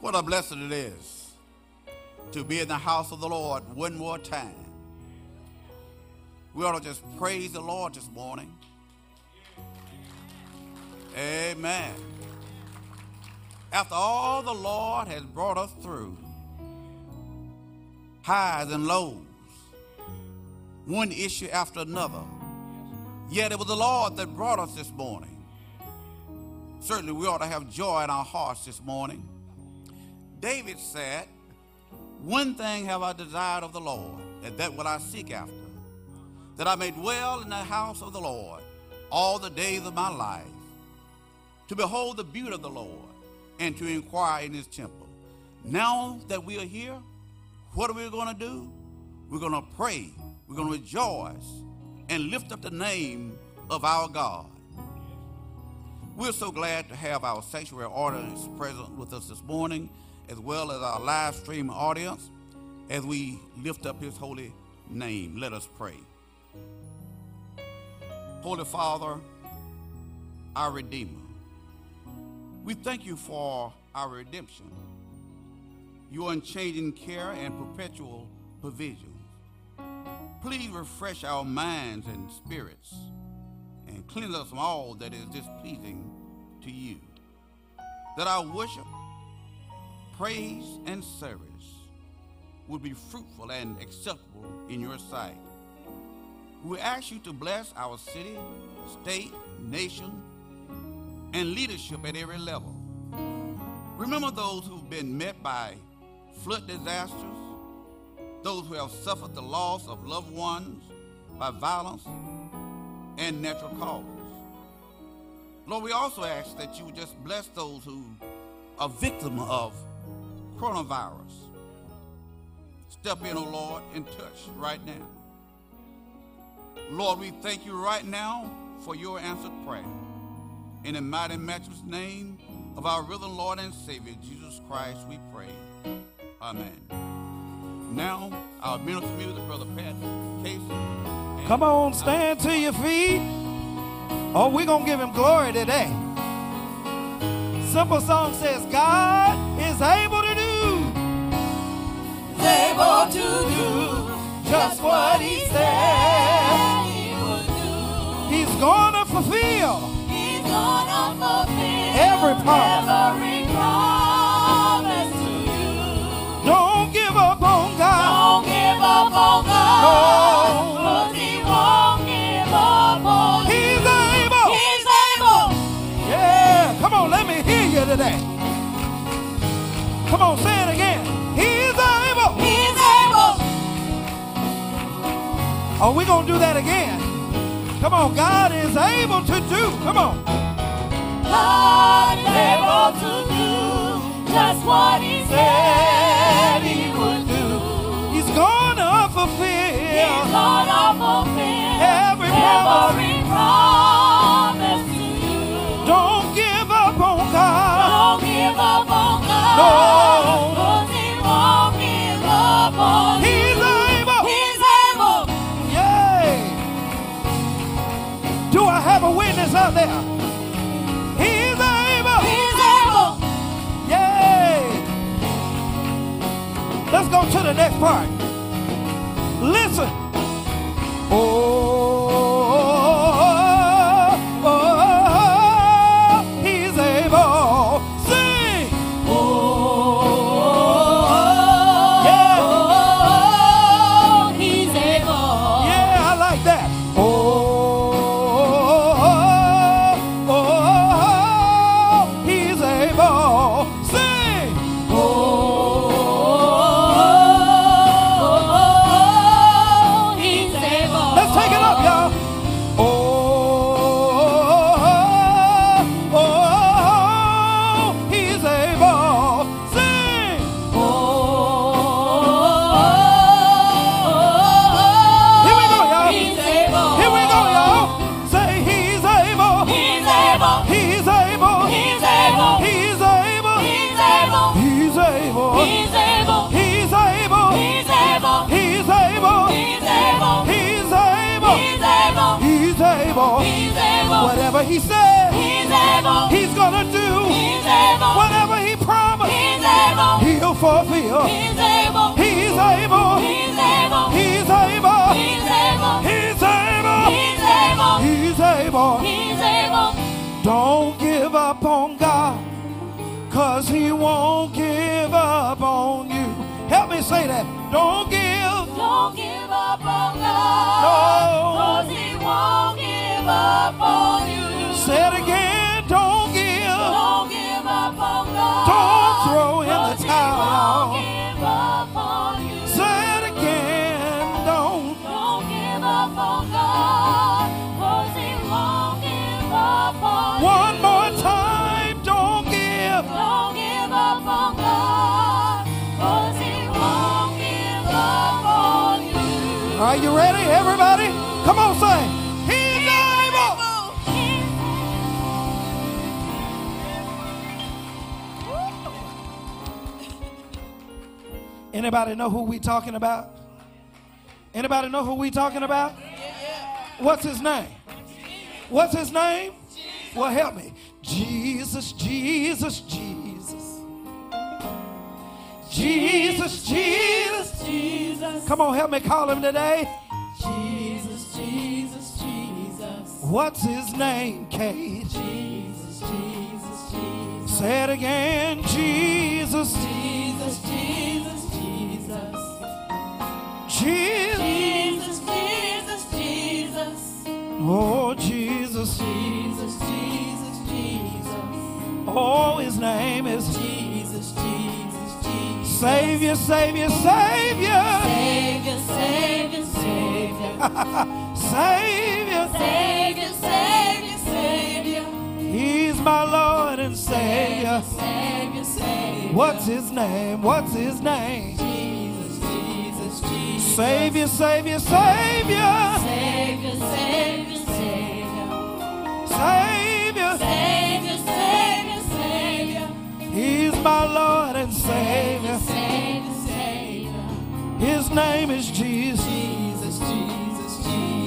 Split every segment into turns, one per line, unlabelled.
What a blessing it is to be in the house of the Lord one more time. We ought to just praise the Lord this morning. Amen. After all the Lord has brought us through, highs and lows, one issue after another, yet it was the Lord that brought us this morning. Certainly, we ought to have joy in our hearts this morning. David said, One thing have I desired of the Lord, and that will I seek after, that I may dwell in the house of the Lord all the days of my life, to behold the beauty of the Lord, and to inquire in his temple. Now that we are here, what are we going to do? We're going to pray, we're going to rejoice, and lift up the name of our God. We're so glad to have our sanctuary audience present with us this morning, as well as our live stream audience, as we lift up his holy name. Let us pray. Holy Father, our Redeemer, we thank you for our redemption, your unchanging care and perpetual provision. Please refresh our minds and spirits and cleanse us from all that is displeasing to you. That our worship, praise, and service will be fruitful and acceptable in your sight. We ask you to bless our city, state, nation, and leadership at every level. Remember those who've been met by flood disasters, those who have suffered the loss of loved ones by violence and natural causes. Lord, we also ask that you just bless those who are victims of coronavirus. Step in, O oh Lord, and touch right now. Lord, we thank you right now for your answered prayer. In the mighty matchless name of our risen Lord and Savior, Jesus Christ, we pray. Amen. Now, our minister music, Brother Pat Casey.
Come on, stand to your feet. Oh, we're going to give him glory today. Simple song says, God is able to do.
Able to do just what he said he would do.
He's to fulfill.
He's gonna fulfill
every promise.
Every promise to you.
Don't give up on God.
Don't give up on God.
No.
Cause he won't give up on you.
He's able.
He's able.
Yeah, come on, let me hear you today. Come on, say Oh, we're going to do that again. Come on, God is able to do. Come on.
God is able to do just what he said he would do.
He's gonna fulfill.
He's gonna fulfill
Every
every promise to you.
Don't give up on God.
Don't give up on God.
No.
'Cause he won't give up on you.
there. He able.
He's able.
Yay. Let's go to the next part. Listen. Oh. Cause he won't give up on you. Help me say that. Don't give.
Don't give up on God.
No.
Cause he won't give up on you.
Say it again. Don't give.
Don't give up on God.
Don't throw in the
Cause he
towel.
won't give up on you.
Say it again. Don't.
Don't give up on God. Cause he won't give up on you.
One more everybody? Come on, say. He's able. Anybody know who we talking about? Anybody know who we talking about? What's his name? What's his name? Well, help me. Jesus, Jesus, Jesus. Jesus, Jesus.
Jesus,
Come on, help me call him today.
Jesus, Jesus, Jesus.
What's his name, Kate?
Jesus, Jesus, Jesus.
Say it again. Jesus,
Jesus, Jesus, Jesus.
Jesus.
Jesus, Jesus, Jesus.
Oh, Jesus.
Jesus, Jesus, Jesus.
Oh, his name is
Jesus.
Savior, Savior, Savior.
Savior, Savior, Savior.
Savior.
Savior, Savior, Savior.
He's my Lord and Savior.
Savior, Savior. Savior.
What's his name? What's his name?
Jesus, Jesus, Jesus.
Savior, Savior, Savior.
Savior, Savior, Savior.
Savior.
Savior, Savior, Savior.
He's my Lord and Savior. His name is Jesus.
Jesus, Jesus, Jesus.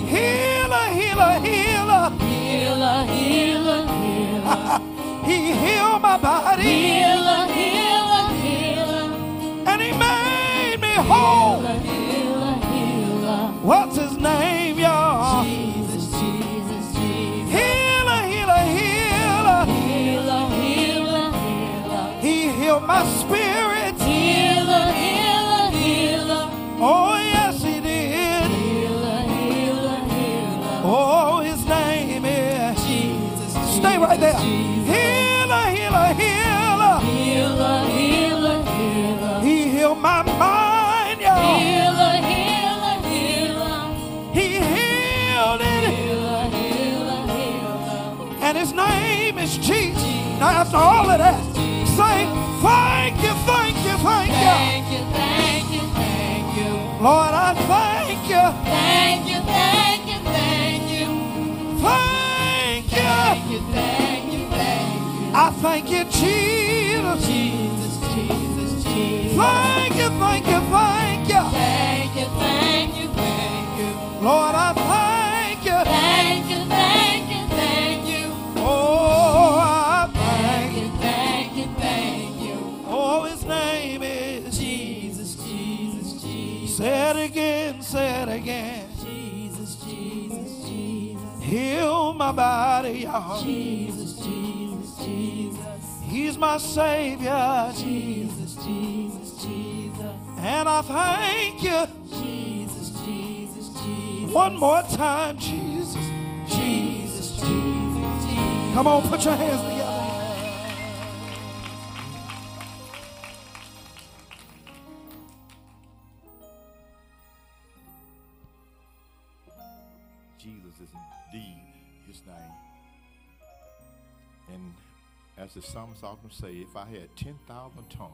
Healer, healer, healer.
Healer, healer, healer.
He healed my body
Healer, healer, healer.
and he made me whole.
Healer, healer, healer.
What's his name, y'all?
Jesus,
my spirit.
Healer, healer, healer.
Oh, yes, he did.
Healer, healer, healer.
Oh, his name is.
Jesus,
Stay right there.
Jesus.
Healer, healer, healer.
Healer, healer, healer.
He healed my mind, y'all.
Healer, healer, healer.
He healed it.
Healer, healer, healer.
And his name is Jesus. Now, after all of that, you. Thank you, thank you. Lord, I thank you.
Thank you, thank you, thank you.
Thank you.
Thank you, thank you, thank you.
I thank you, Jesus.
Jesus, Jesus, Jesus.
Thank you, thank you, thank you.
Thank you, thank you, thank you.
Lord, I thank Say it again, say it again.
Jesus, Jesus, Jesus.
Heal my body, y'all.
Jesus, Jesus, Jesus.
He's my Savior.
Jesus, Jesus, Jesus.
And I thank you.
Jesus, Jesus, Jesus.
One more time, Jesus.
Jesus, Jesus, Jesus.
Come on, put your hands together.
As the psalmist often say, if I had 10,000 tongues,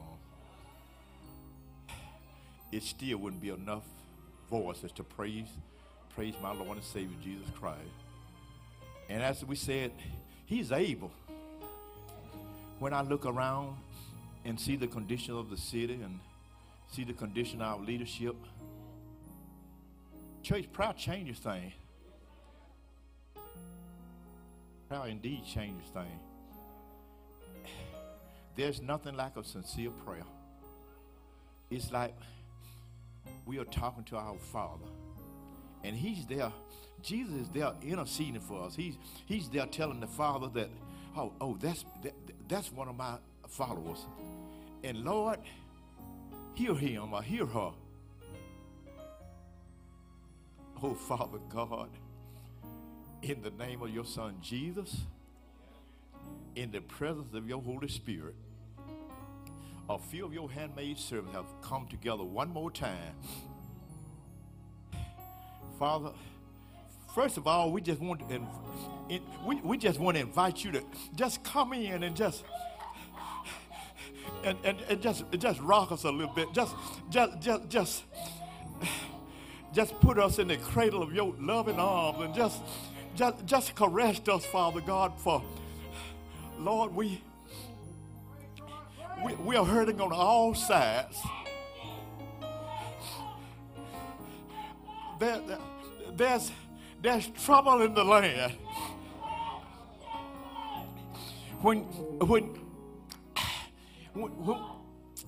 it still wouldn't be enough voices to praise, praise my Lord and Savior Jesus Christ. And as we said, he's able. When I look around and see the condition of the city and see the condition of our leadership, church, prayer changes things. Prayer indeed changes things. There's nothing like a sincere prayer. It's like we are talking to our Father, and He's there. Jesus is there interceding for us. He's He's there telling the Father that, oh, oh, that's that, that's one of my followers. And Lord, hear him or hear her. Oh, Father God, in the name of your Son Jesus, in the presence of your Holy Spirit, a few of your handmaid servants have come together one more time. Father, first of all, we just want to, we, we just want to invite you to just come in and just and, and, and just just rock us a little bit. Just just just just just put us in the cradle of your loving arms and just just just caress us, Father God, for Lord, we we, we are hurting on all sides. There, there, there's, there's trouble in the land. When, when, when,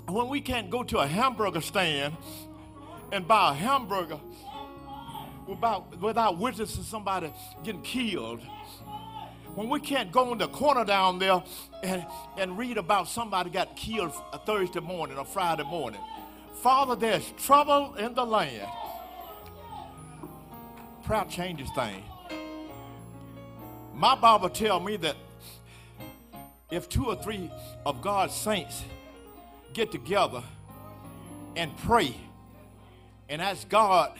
when we can't go to a hamburger stand and buy a hamburger without, without witnessing somebody getting killed when we can't go in the corner down there and, and read about somebody got killed a Thursday morning or Friday morning. Father, there's trouble in the land. Prayer changes things. My Bible tells me that if two or three of God's saints get together and pray and ask God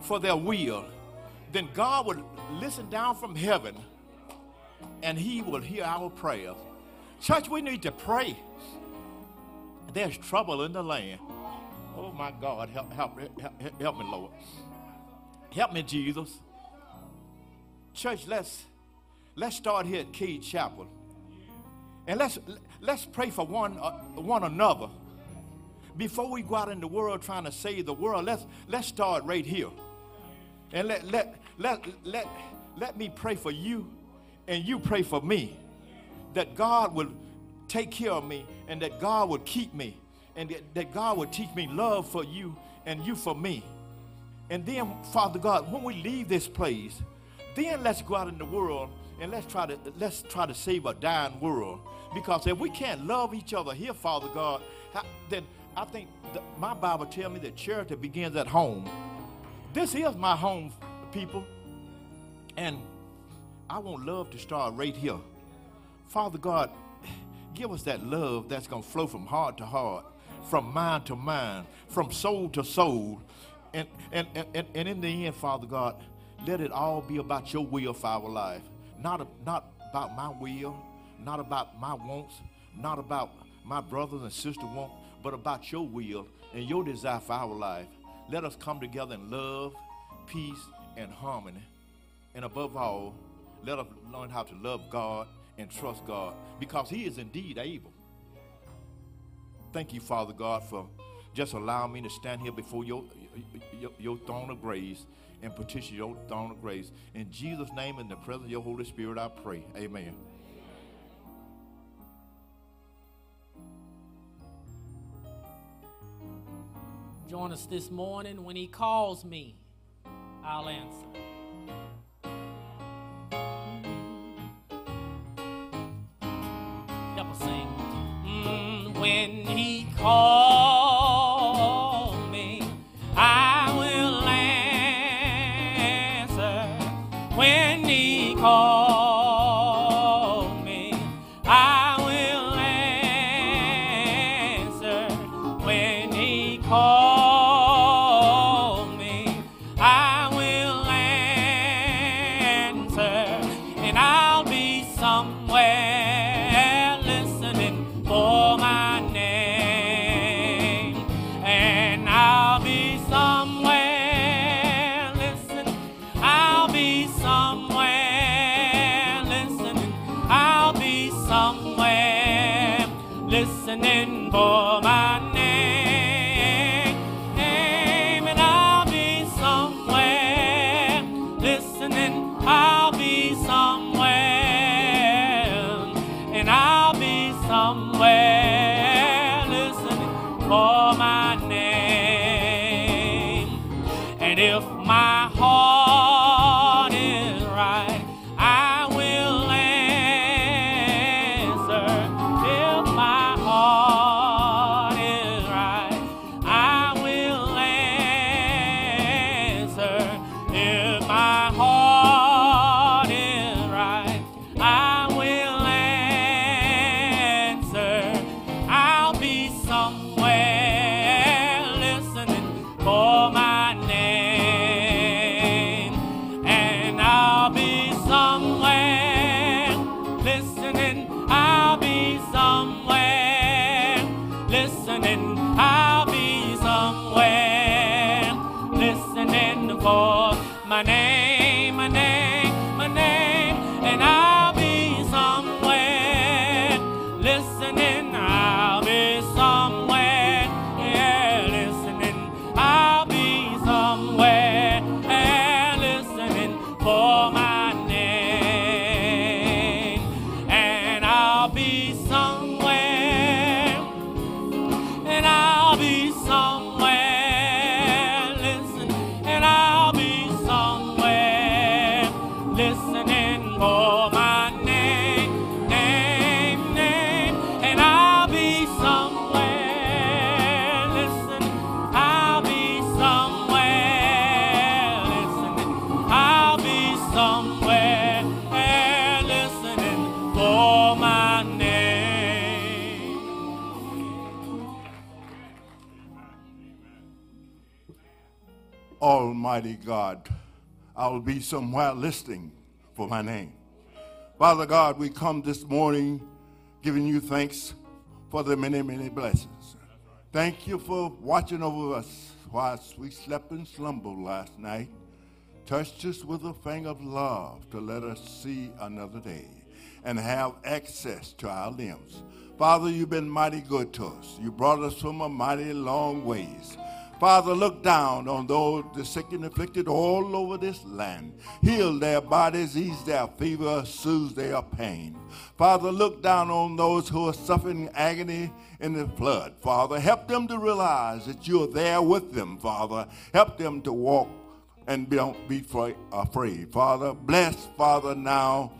for their will, then God would listen down from heaven and he will hear our prayers. Church, we need to pray. There's trouble in the land. Oh my God, help, help, help, help me, Lord. Help me, Jesus. Church, let's let's start here at Cade Chapel. And let's let's pray for one uh, one another. Before we go out in the world trying to save the world, let's let's start right here. And let let let let let me pray for you and you pray for me that God will take care of me and that God would keep me and that God would teach me love for you and you for me. And then, Father God, when we leave this place, then let's go out in the world and let's try to let's try to save a dying world. Because if we can't love each other here, Father God, then I think the, my Bible tells me that charity begins at home. This is my home, people, and I want love to start right here. Father God, give us that love that's going to flow from heart to heart, from mind to mind, from soul to soul. And, and, and, and in the end, Father God, let it all be about your will for our life. Not, not about my will, not about my wants, not about my brothers and sisters' wants, but about your will and your desire for our life. Let us come together in love, peace, and harmony. And above all, let us learn how to love God and trust God because He is indeed able. Thank you, Father God, for just allowing me to stand here before your, your, your throne of grace and petition your throne of grace. In Jesus' name, in the presence of your Holy Spirit, I pray. Amen.
Join us this morning. When He calls me, I'll answer. Mm, when he calls I'll be somewhere listening for my name.
Father God, we come this morning giving you thanks for the many, many blessings. Thank you for watching over us whilst we slept in slumber last night. Touched us with a fang of love to let us see another day and have access to our limbs. Father, you've been mighty good to us. You brought us from a mighty long ways. Father, look down on those the sick and afflicted all over this land. Heal their bodies, ease their fever, soothe their pain. Father, look down on those who are suffering agony in the flood. Father, help them to realize that you are there with them, Father. Help them to walk and don't be afraid. Father, bless, Father, now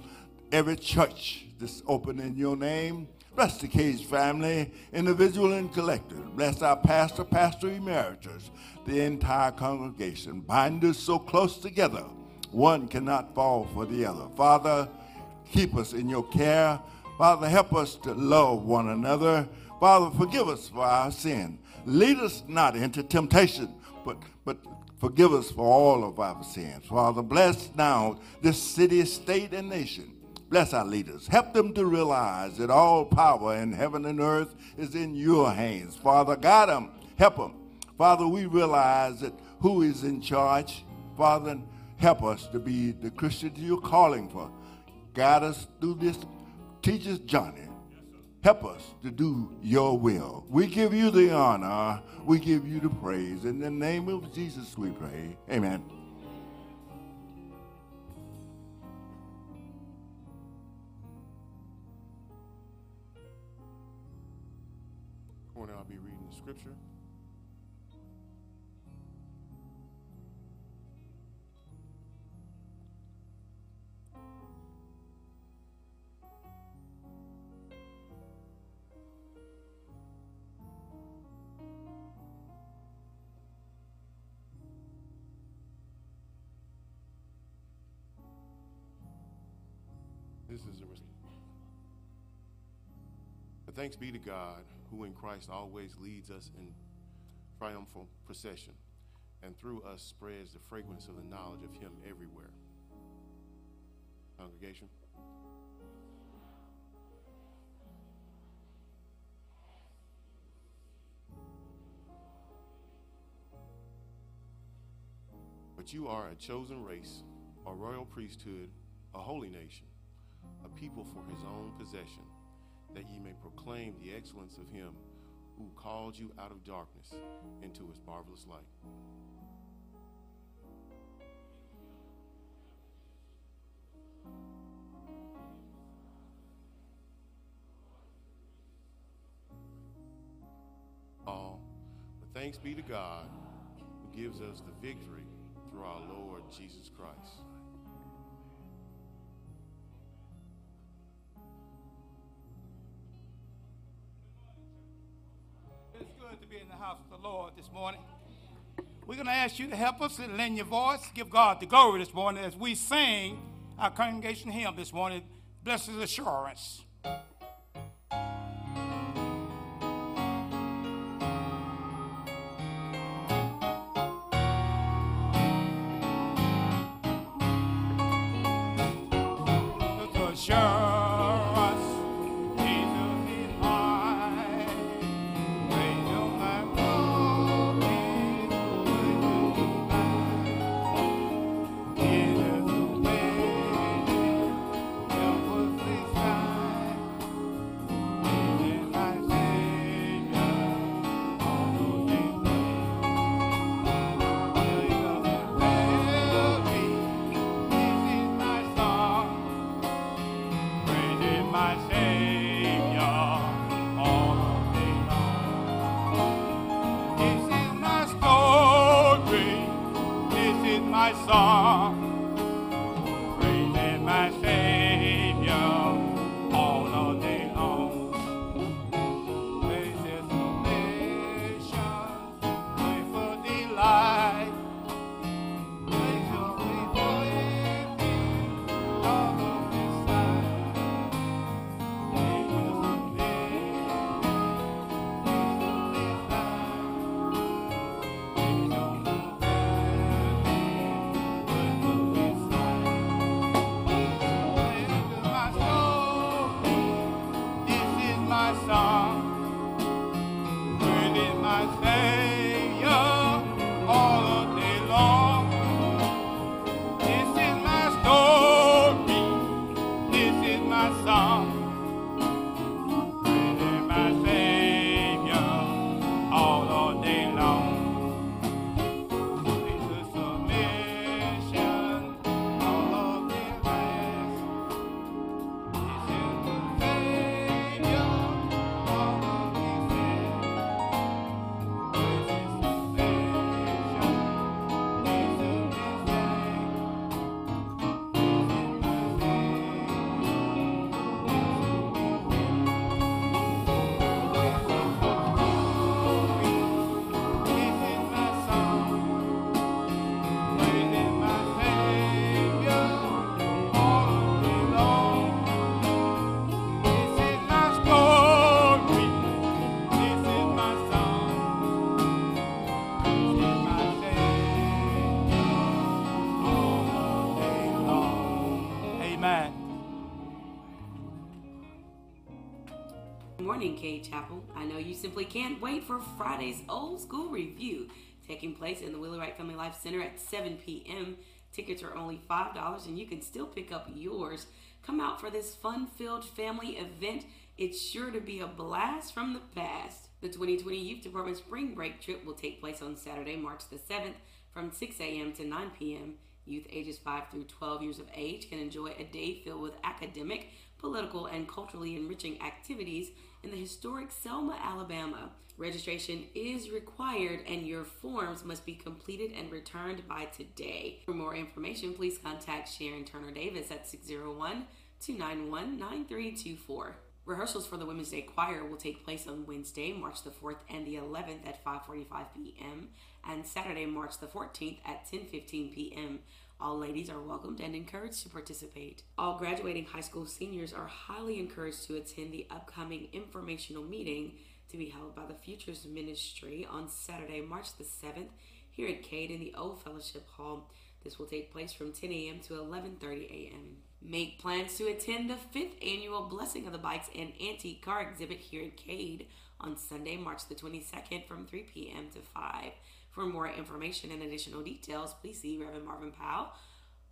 every church that's open in your name. Bless the Cade family, individual and collective. Bless our pastor, pastor emeritus, the entire congregation. Bind us so close together, one cannot fall for the other. Father, keep us in your care. Father, help us to love one another. Father, forgive us for our sin. Lead us not into temptation, but, but forgive us for all of our sins. Father, bless now this city, state, and nation. Bless our leaders. Help them to realize that all power in heaven and earth is in your hands. Father, guide them. Help them. Father, we realize that who is in charge. Father, help us to be the Christians you're calling for. Guide us through this Teach us, Johnny. Help us to do your will. We give you the honor. We give you the praise. In the name of Jesus we pray. Amen.
Thanks be to God, who in Christ always leads us in triumphal procession, and through us spreads the fragrance of the knowledge of Him everywhere. Congregation. But you are a chosen race, a royal priesthood, a holy nation, a people for his own possession, that ye may proclaim the excellence of him who called you out of darkness into his marvelous light. All, but thanks be to God who gives us the victory through our Lord Jesus Christ.
Morning. We're going to ask you to help us lend your voice. Give God the glory this morning as we sing our congregation hymn this morning, Blessed Assurance.
Simply can't wait for Friday's old school review taking place in the Wright Family Life Center at 7 p.m. Tickets are only $5 and you can still pick up yours. Come out for this fun filled family event. It's sure to be a blast from the past. The 2020 Youth Department Spring Break trip will take place on Saturday, March the 7th from 6 a.m. to 9 p.m. Youth ages 5 through 12 years of age can enjoy a day filled with academic, political, and culturally enriching activities in the historic Selma, Alabama. Registration is required and your forms must be completed and returned by today. For more information, please contact Sharon Turner Davis at 601 291 9324. Rehearsals for the Women's Day Choir will take place on Wednesday, March the 4th and the 11th at 5:45 p.m. and Saturday, March the 14th at 10:15 p.m. All ladies are welcomed and encouraged to participate. All graduating high school seniors are highly encouraged to attend the upcoming informational meeting to be held by the Futures Ministry on Saturday, March the 7th here at Cade in the Old Fellowship Hall. This will take place from 10 a.m. to 11:30 a.m. Make plans to attend the 5th annual Blessing of the Bikes and Antique Car exhibit here at Cade on Sunday, March the 22nd from 3 p.m. to 5. For more information and additional details, please see Reverend Marvin Powell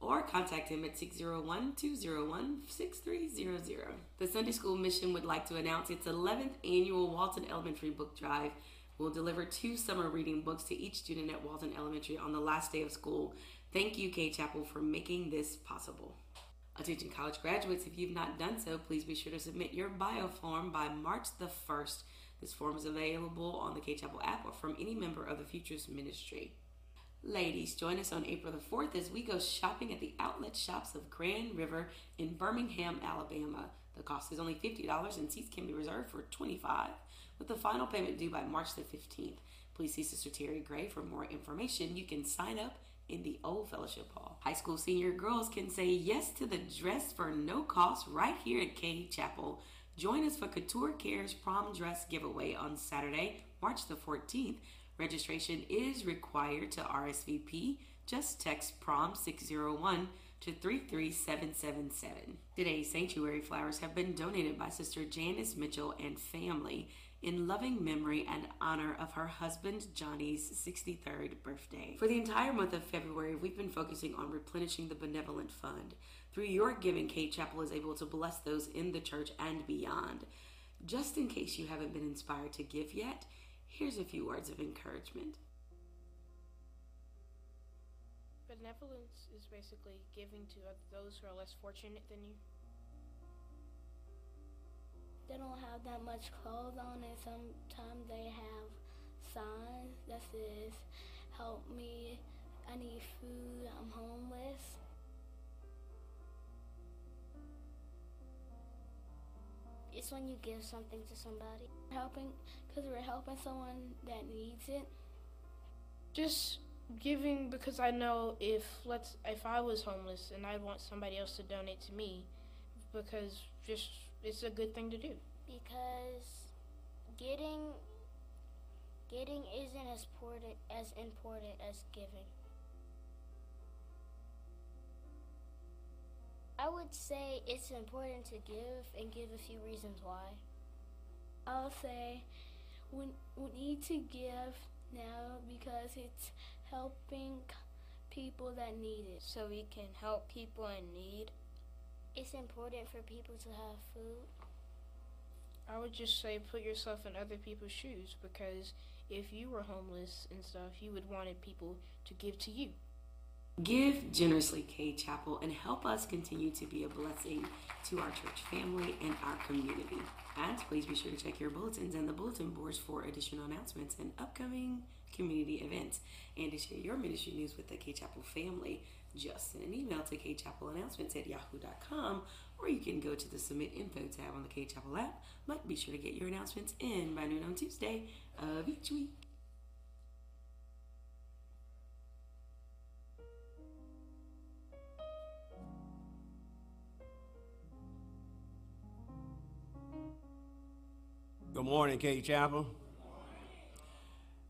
or contact him at 601 201 6300. The Sunday School Mission would like to announce its 11th annual Walton Elementary Book Drive. We'll deliver two summer reading books to each student at Walton Elementary on the last day of school. Thank you, Cade Chapel, for making this possible. Attention college graduates, if you've not done so, please be sure to submit your bio form by March the 1st. This form is available on the Cade Chapel app or from any member of the Futures Ministry. Ladies, join us on April the 4th as we go shopping at the outlet shops of Grand River in Birmingham, Alabama. The cost is only $50 and seats can be reserved for 25, with the final payment due by March the 15th. Please see Sister Terry Gray for more information. You can sign up in the Old Fellowship Hall. High school senior girls can say yes to the dress for no cost right here at Cade Chapel. Join us for Couture Care's prom dress giveaway on Saturday, March the 14th. Registration is required to RSVP. Just text prom 601 to 33777. Today's sanctuary flowers have been donated by Sister Janice Mitchell and family in loving memory and honor of her husband Johnny's 63rd birthday. For the entire month of February, we've been focusing on replenishing the benevolent fund. Through your giving, Cade Chapel is able to bless those in the church and beyond. Just in case you haven't been inspired to give yet, here's a few words of encouragement.
Benevolence is basically giving to those who are less fortunate than you.
They don't have that much clothes on, and sometimes they have signs that says, "Help me! I need food. I'm homeless." It's when you give something to somebody. Helping, because we're helping someone that needs it.
Just giving because I know if let's if I was homeless and I want somebody else to donate to me, because just it's a good thing to do.
Because getting getting isn't as important as important as giving. I would say it's important to give and give a few reasons why. I'll say we, we need to give now because it's helping people that need it.
So we can help people in need.
It's important for people to have food.
I would just say put yourself in other people's shoes because if you were homeless and stuff, you would wanted people to give to you.
Give generously, Cade Chapel, and help us continue to be a blessing to our church family and our community. And please be sure to check your bulletins and the bulletin boards for additional announcements and upcoming community events. And to share your ministry news with the Cade Chapel family, just send an email to Announcements at yahoo.com or you can go to the Submit Info tab on the Cade Chapel app. But be sure to get your announcements in by noon on Tuesday of each week.
Good morning, Cade Chapel.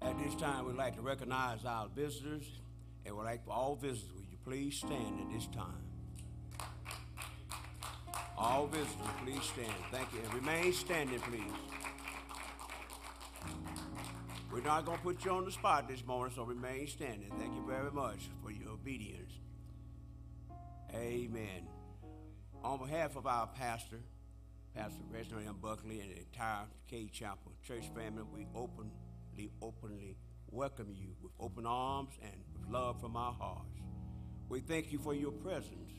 At this time, we'd like to recognize our visitors, and we'd like for all visitors, please stand at this time? All visitors, please stand. Thank you. And remain standing, please. We're not going to put you on the spot this morning, so remain standing. Thank you very much for your obedience. Amen. On behalf of our pastor, Pastor Reginald M. Buckley, and the entire Cade Chapel church family, we openly, openly welcome you with open arms and with love from our hearts. We thank you for your presence,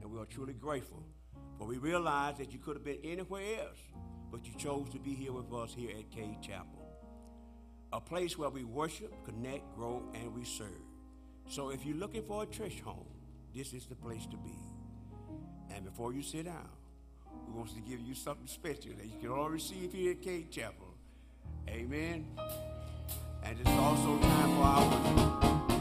and we are truly grateful. For we realize that you could have been anywhere else, but you chose to be here with us here at Cade Chapel a place where we worship, connect, grow, and we serve. So if you're looking for a church home, this is the place to be. And before you sit down, we want to give you something special that you can all receive here at Cade Chapel. Amen. And it's also time for our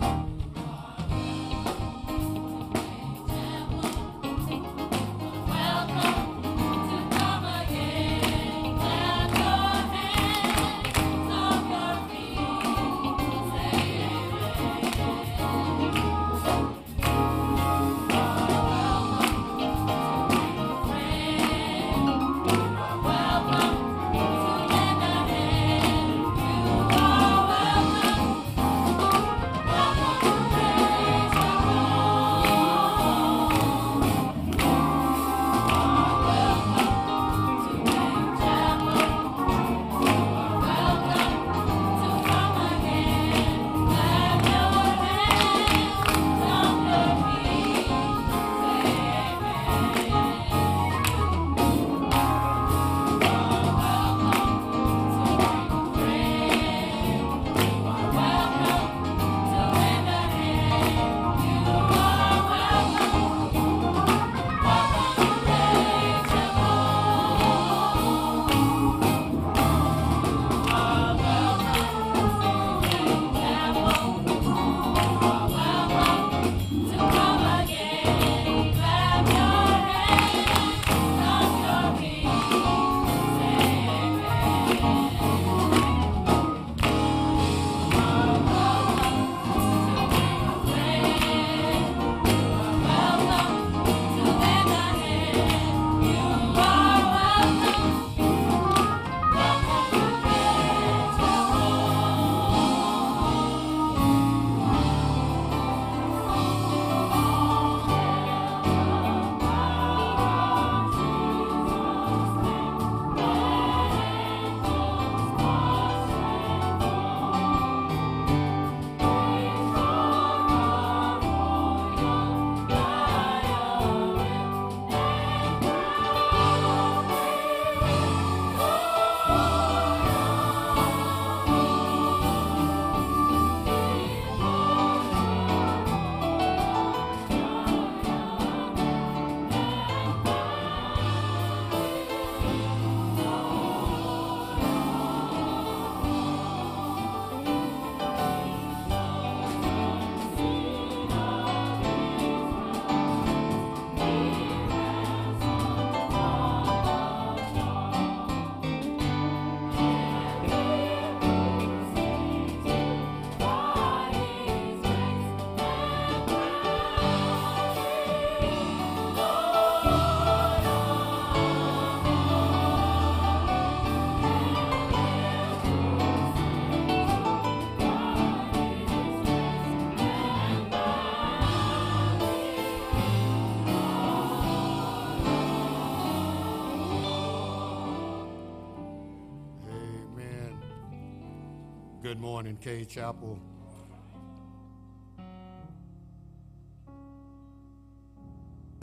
morning, Cade Chapel.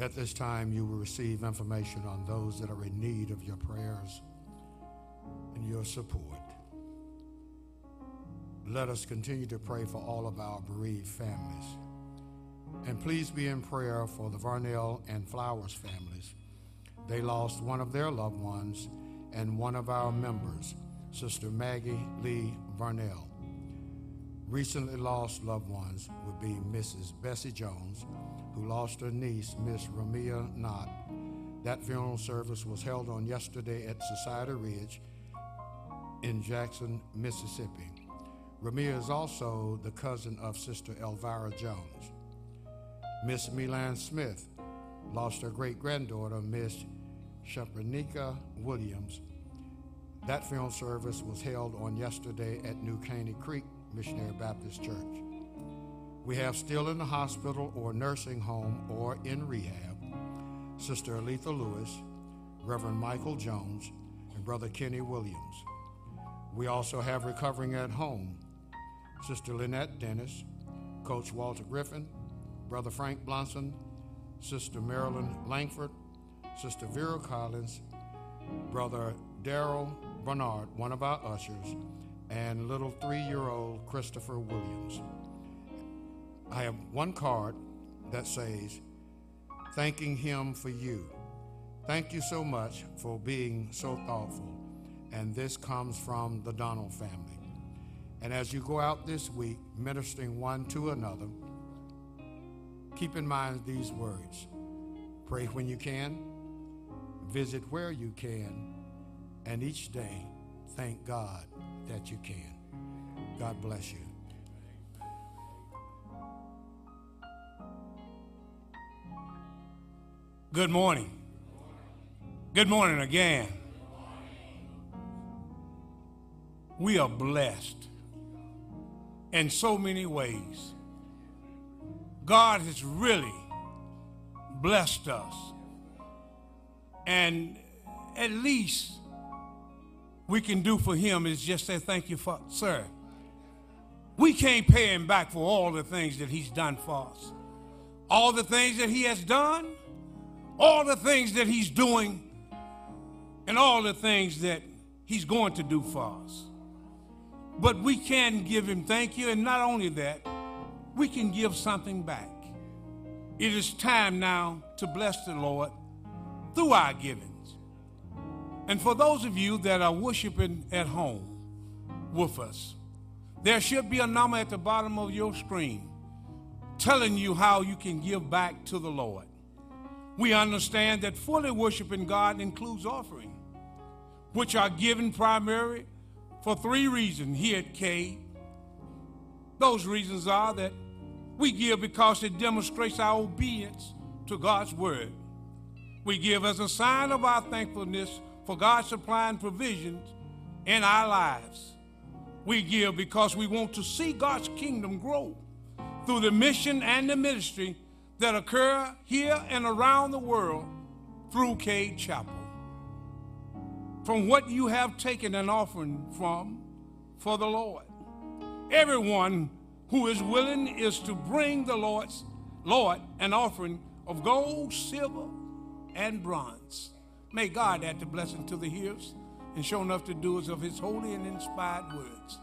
At this time, you will receive information on those that are in need of your prayers and your support. Let us continue to pray for all of our bereaved families. And please be in prayer for the Varnell and Flowers families. They lost one of their loved ones and one of our members, Sister Maggie Lee Varnell. Recently lost loved ones would be Mrs. Bessie Jones, who lost her niece, Miss Ramia Knott. That funeral service was held on yesterday at Society Ridge in Jackson, Mississippi. Ramia is also the cousin of Sister Elvira Jones. Miss Milan Smith lost her great granddaughter, Miss Shepernika Williams. That funeral service was held on yesterday at New Caney Creek Missionary Baptist Church. We have still in the hospital or nursing home or in rehab Sister Aletha Lewis, Reverend Michael Jones, and Brother Kenny Williams. We also have recovering at home Sister Lynette Dennis, Coach Walter Griffin, Brother Frank Blunson, Sister Marilyn Langford, Sister Vera Collins, Brother Daryl Bernard, one of our ushers, and little three year old Christopher Williams. I have one card that says, Thanking Him for you. Thank you so much for being so thoughtful. And this comes from the Donald family. And as you go out this week ministering one to another, keep in mind these words pray when you can, visit where you can, and each day thank God that you can. God bless you.
Good morning. Good morning again. We are blessed in so many ways. God has really blessed us. And at least we can do for him is just say thank you for sir. We can't pay him back for all the things that he's done for us. All the things that he has done, all the things that he's doing, and all the things that he's going to do for us. But we can give him thank you, and not only that, we can give something back. It is time now to bless the Lord through our givings. And for those of you that are worshiping at home with us, there should be a number at the bottom of your screen telling you how you can give back to the Lord. We understand that fully worshiping God includes offering, which are given primarily for three reasons here at Cade. Those reasons are that we give because it demonstrates our obedience to God's word. We give as a sign of our thankfulness for God supplying provisions in our lives. We give because we want to see God's kingdom grow through the mission and the ministry that occur here and around the world through Cade Chapel. From what you have taken an offering from for the Lord. Everyone who is willing is to bring the Lord's Lord an offering of gold, silver, and bronze. May God add the blessing to the hearers and show enough to doers of his holy and inspired words.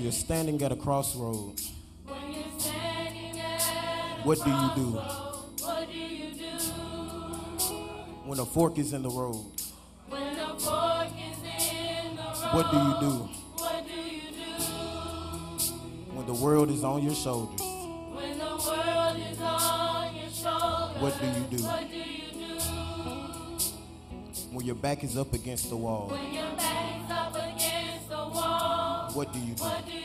when you're standing at a crossroads,
at
a what, crossroads do
what do you do?
When a fork is in the road,
in the road
what do you do?
do you do?
When the world is on your shoulders,
on your shoulders
what do you do? When your back is up against the wall what do you do?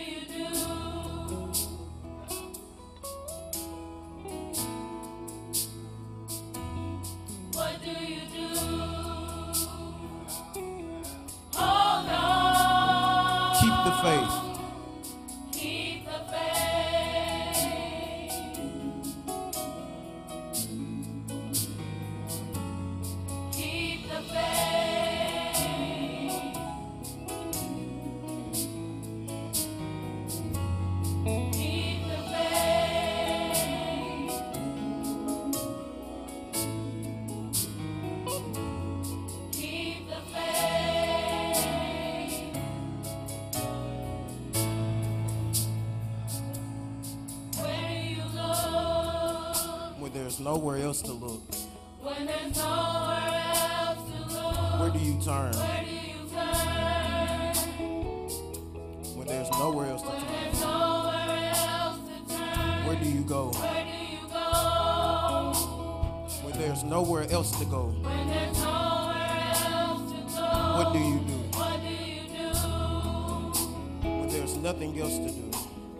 nothing else to do.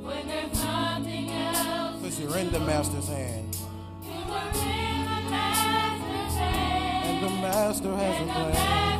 When there's nothing else
Cause you're in the master's hand. And the master has
and a plan.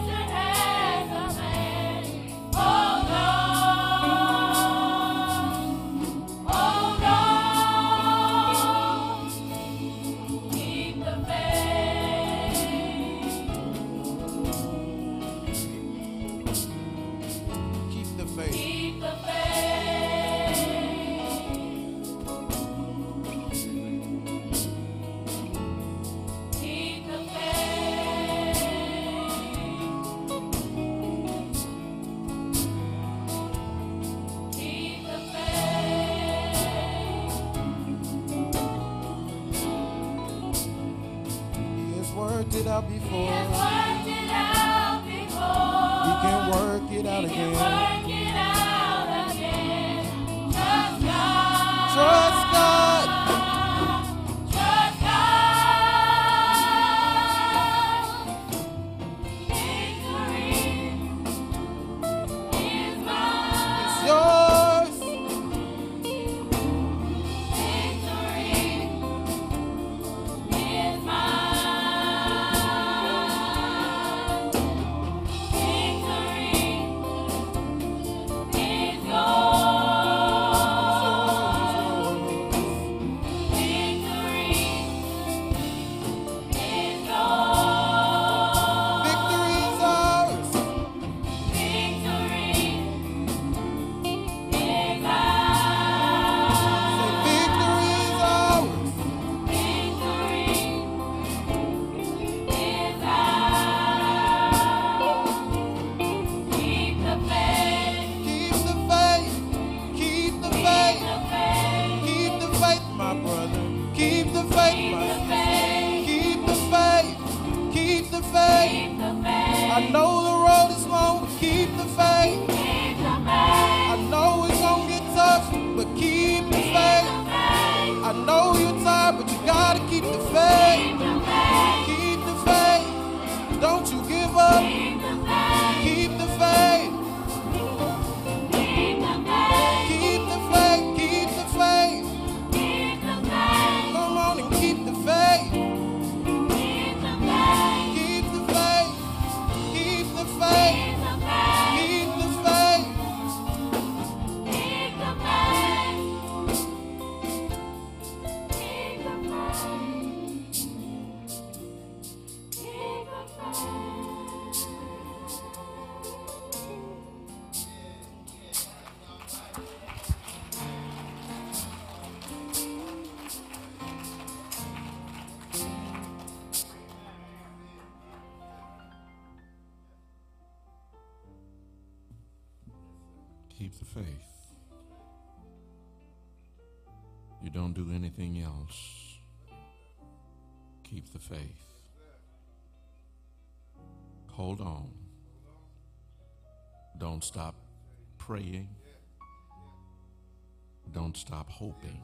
Hoping.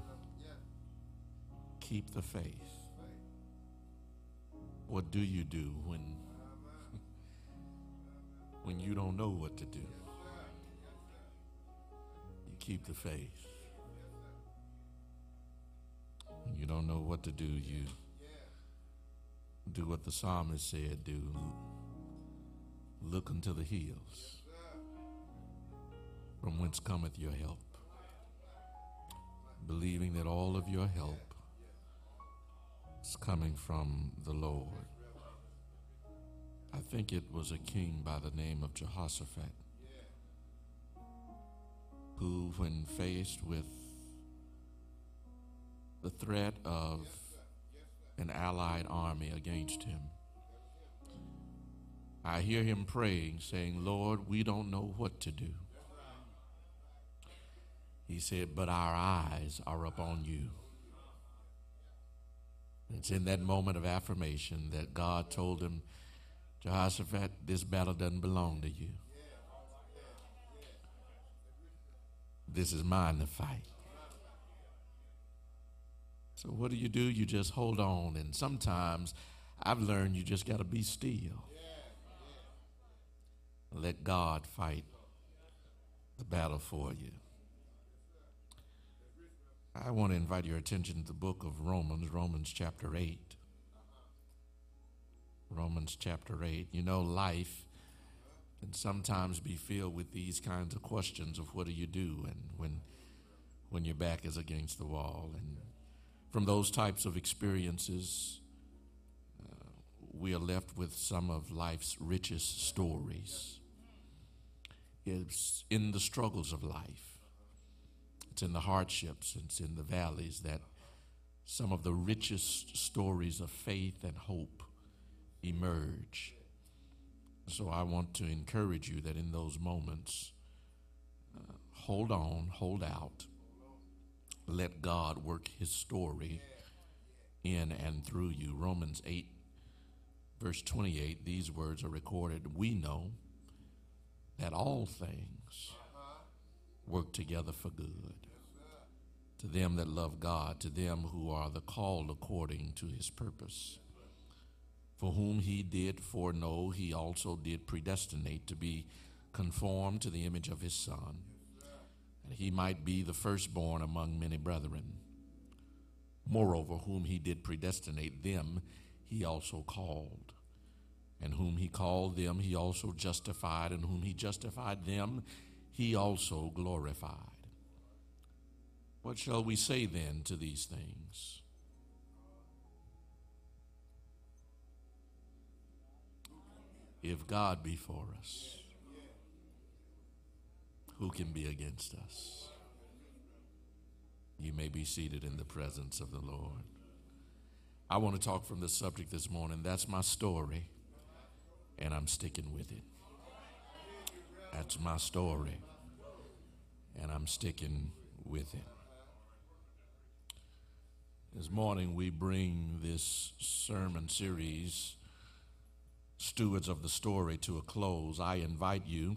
Keep the faith. What do you do when when you don't know what to do? You keep the faith. When you don't know what to do, you do what the psalmist said do. Look unto the hills from whence cometh your help, believing that all of your help is coming from the Lord. I think it was a king by the name of Jehoshaphat who, when faced with the threat of an allied army against him, I hear him praying, saying, Lord, we don't know what to do. He said, But our eyes are upon you. It's in that moment of affirmation that God told him, Jehoshaphat, this battle doesn't belong to you. This is mine to fight. So, what do you do? You just hold on. And sometimes I've learned you just got to be still. Let God fight the battle for you. I want to invite your attention to the book of Romans, Romans chapter 8. Romans chapter 8. You know, life can sometimes be filled with these kinds of questions of what do you do and when when your back is against the wall and from those types of experiences uh, we are left with some of life's richest stories it's in the struggles of life it's in the hardships it's in the valleys that some of the richest stories of faith and hope emerge so I want to encourage you that in those moments, uh, hold on, hold out. Let God work his story in and through you. Romans 8, verse 28, these words are recorded. We know that all things work together for good to them that love God, to them who are the called according to his purpose for whom he did foreknow, he also did predestinate to be conformed to the image of his Son, that he might be the firstborn among many brethren. Moreover, whom he did predestinate, them he also called. And whom he called them, he also justified, and whom he justified them, he also glorified. What shall we say then to these things? If God be for us, who can be against us? You may be seated in the presence of the Lord. I want to talk from the subject this morning. That's my story, and I'm sticking with it. That's my story, and I'm sticking with it. This morning, we bring this sermon series stewards of the story to a close, I invite you,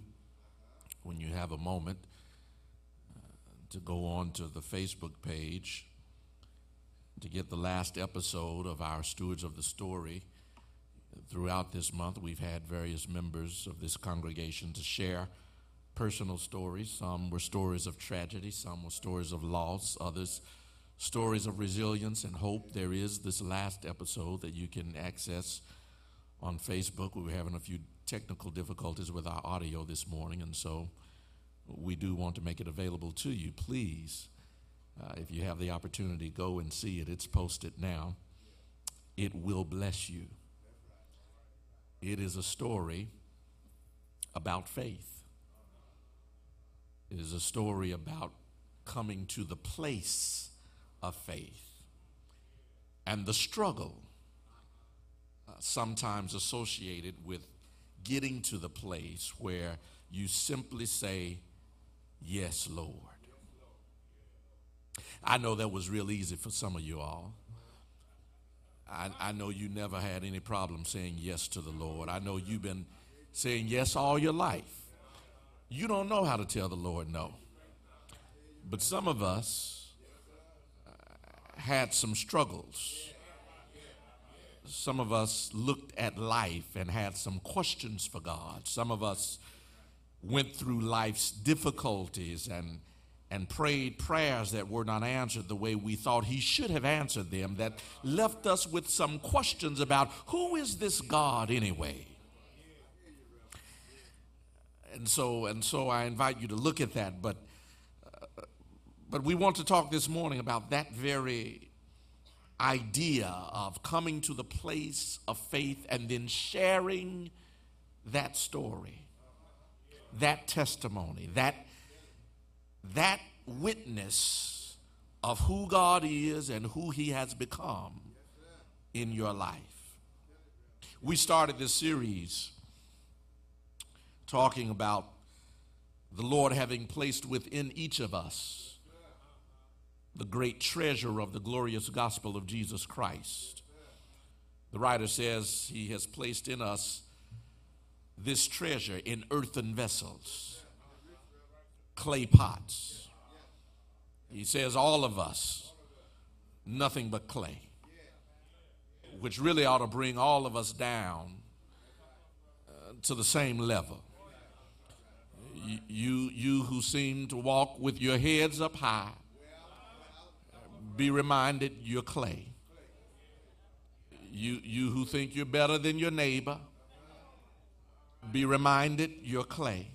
when you have a moment, uh, to go on to the Facebook page to get the last episode of our Stewards of the Story. Throughout this month, we've had various members of this congregation to share personal stories. Some were stories of tragedy, some were stories of loss, others stories of resilience and hope. There is this last episode that you can access on Facebook. We were having a few technical difficulties with our audio this morning, and so we do want to make it available to you. Please, uh, if you have the opportunity, go and see it. It's posted now. It will bless you. It is a story about faith. It is a story about coming to the place of faith and the struggle sometimes associated with getting to the place where you simply say, Yes, Lord. I know that was real easy for some of you all. I, I know you never had any problem saying yes to the Lord. I know you've been saying yes all your life. You don't know how to tell the Lord no. But some of us uh, had some struggles. Some of us looked at life and had some questions for God. Some of us went through life's difficulties and and prayed prayers that were not answered the way we thought he should have answered them that left us with some questions about who is this God anyway and so and so I invite you to look at that but but we want to talk this morning about that very idea of coming to the place of faith and then sharing that story that testimony that that witness of who God is and who He has become in your life. We started this series talking about the Lord having placed within each of us the great treasure of the glorious gospel of Jesus Christ. The writer says he has placed in us this treasure in earthen vessels, clay pots. He says, all of us, nothing but clay, which really ought to bring all of us down uh, to the same level. You, you who seem to walk with your heads up high, be reminded you're clay. You, you who think you're better than your neighbor, be reminded you're clay.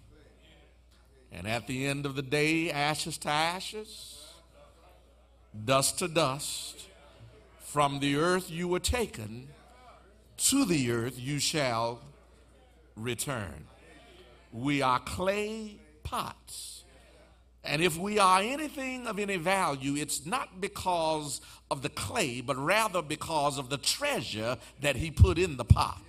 And at the end of the day, ashes to ashes, dust to dust, from the earth you were taken, to the earth you shall return. We are clay pots. And if we are anything of any value, it's not because of the clay, but rather because of the treasure that he put in the pot.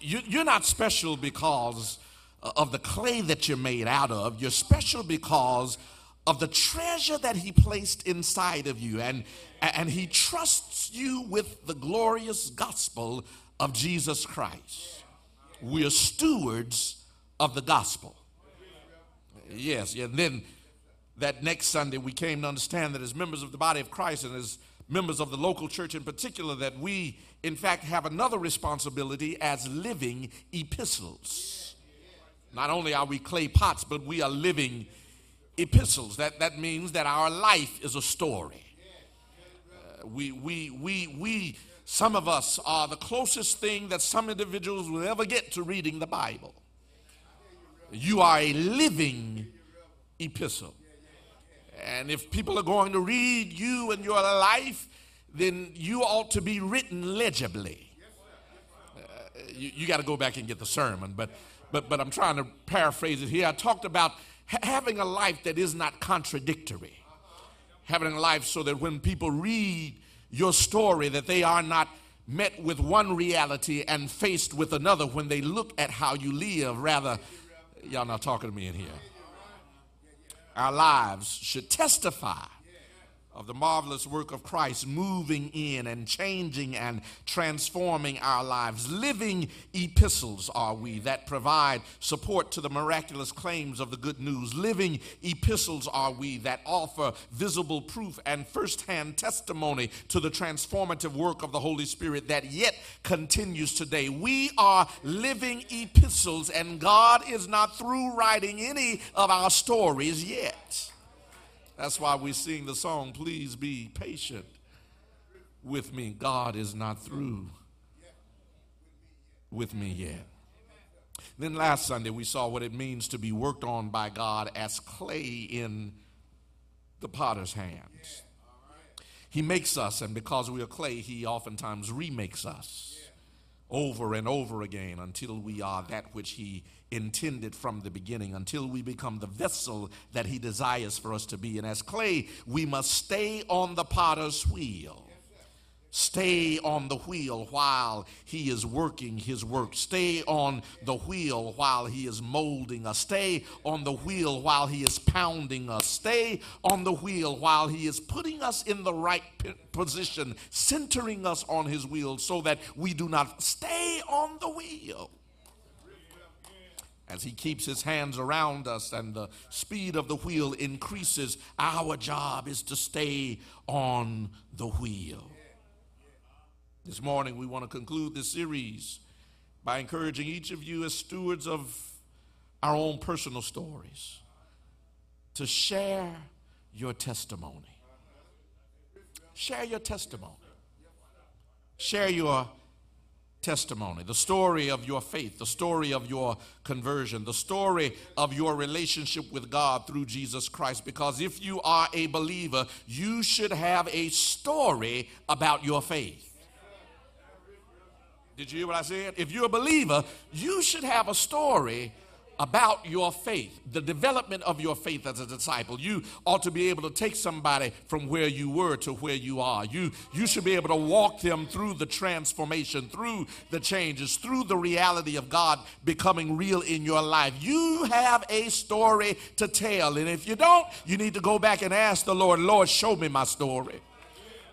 You're not special because of the clay that you're made out of. You're special because of the treasure that he placed inside of you. And, and he trusts you with the glorious gospel of Jesus Christ. We are stewards of the gospel. Yes, and then that next Sunday we came to understand that as members of the body of Christ and as members of the local church in particular, that we in fact, have another responsibility as living epistles. Not only are we clay pots, but we are living epistles. That, that means that our life is a story. Uh, we, we, we, we, some of us are the closest thing that some individuals will ever get to reading the Bible. You are a living epistle. And if people are going to read you and your life, then you ought to be written legibly. Uh, you, you got to go back and get the sermon, but, but, but I'm trying to paraphrase it here. I talked about ha- having a life that is not contradictory, having a life so that when people read your story, that they are not met with one reality and faced with another when they look at how you live. Rather, y'all not talking to me in here. Our lives should testify of the marvelous work of Christ moving in and changing and transforming our lives. Living epistles are we that provide support to the miraculous claims of the good news. Living epistles are we that offer visible proof and firsthand testimony to the transformative work of the Holy Spirit that yet continues today. We are living epistles, and God is not through writing any of our stories yet. That's why we sing the song, Please Be Patient with Me. God is not through with me yet. Then last Sunday, we saw what it means to be worked on by God as clay in the potter's hands. He makes us, and because we are clay, He oftentimes remakes us over and over again until we are that which He intended from the beginning until we become the vessel that He desires for us to be. And as clay, we must stay on the potter's wheel. Stay on the wheel while he is working his work. Stay on the wheel while he is molding us. Stay on the wheel while he is pounding us. Stay on the wheel while he is putting us in the right position, centering us on his wheel so that we do not stay on the wheel. As he keeps his hands around us and the speed of the wheel increases, our job is to stay on the wheel. This morning, we want to conclude this series by encouraging each of you, as stewards of our own personal stories, to share your testimony. Share your testimony. Share your testimony, the story of your faith, the story of your conversion, the story of your relationship with God through Jesus Christ. Because if you are a believer, you should have a story about your faith. Did you hear what I said? If you're a believer, you should have a story about your faith, the development of your faith as a disciple. You ought to be able to take somebody from where you were to where you are. You, you should be able to walk them through the transformation, through the changes, through the reality of God becoming real in your life. You have a story to tell. And if you don't, you need to go back and ask the Lord, Lord, show me my story.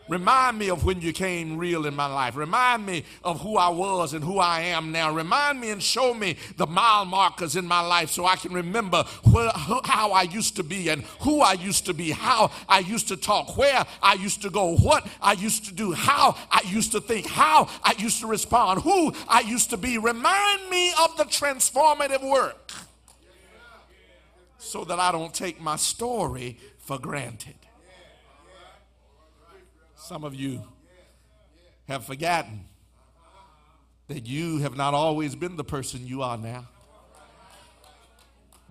Remind me of when you came real in my life. Remind me of who I was and who I am now. Remind me and show me the mile markers in my life so I can remember where, how I used to be and who I used to be, how I used to talk, where I used to go, what I used to do, how I used to think, how I used to respond, who I used to be. Remind me of the transformative work so that I don't take my story for granted. Some of you have forgotten that you have not always been the person you are now.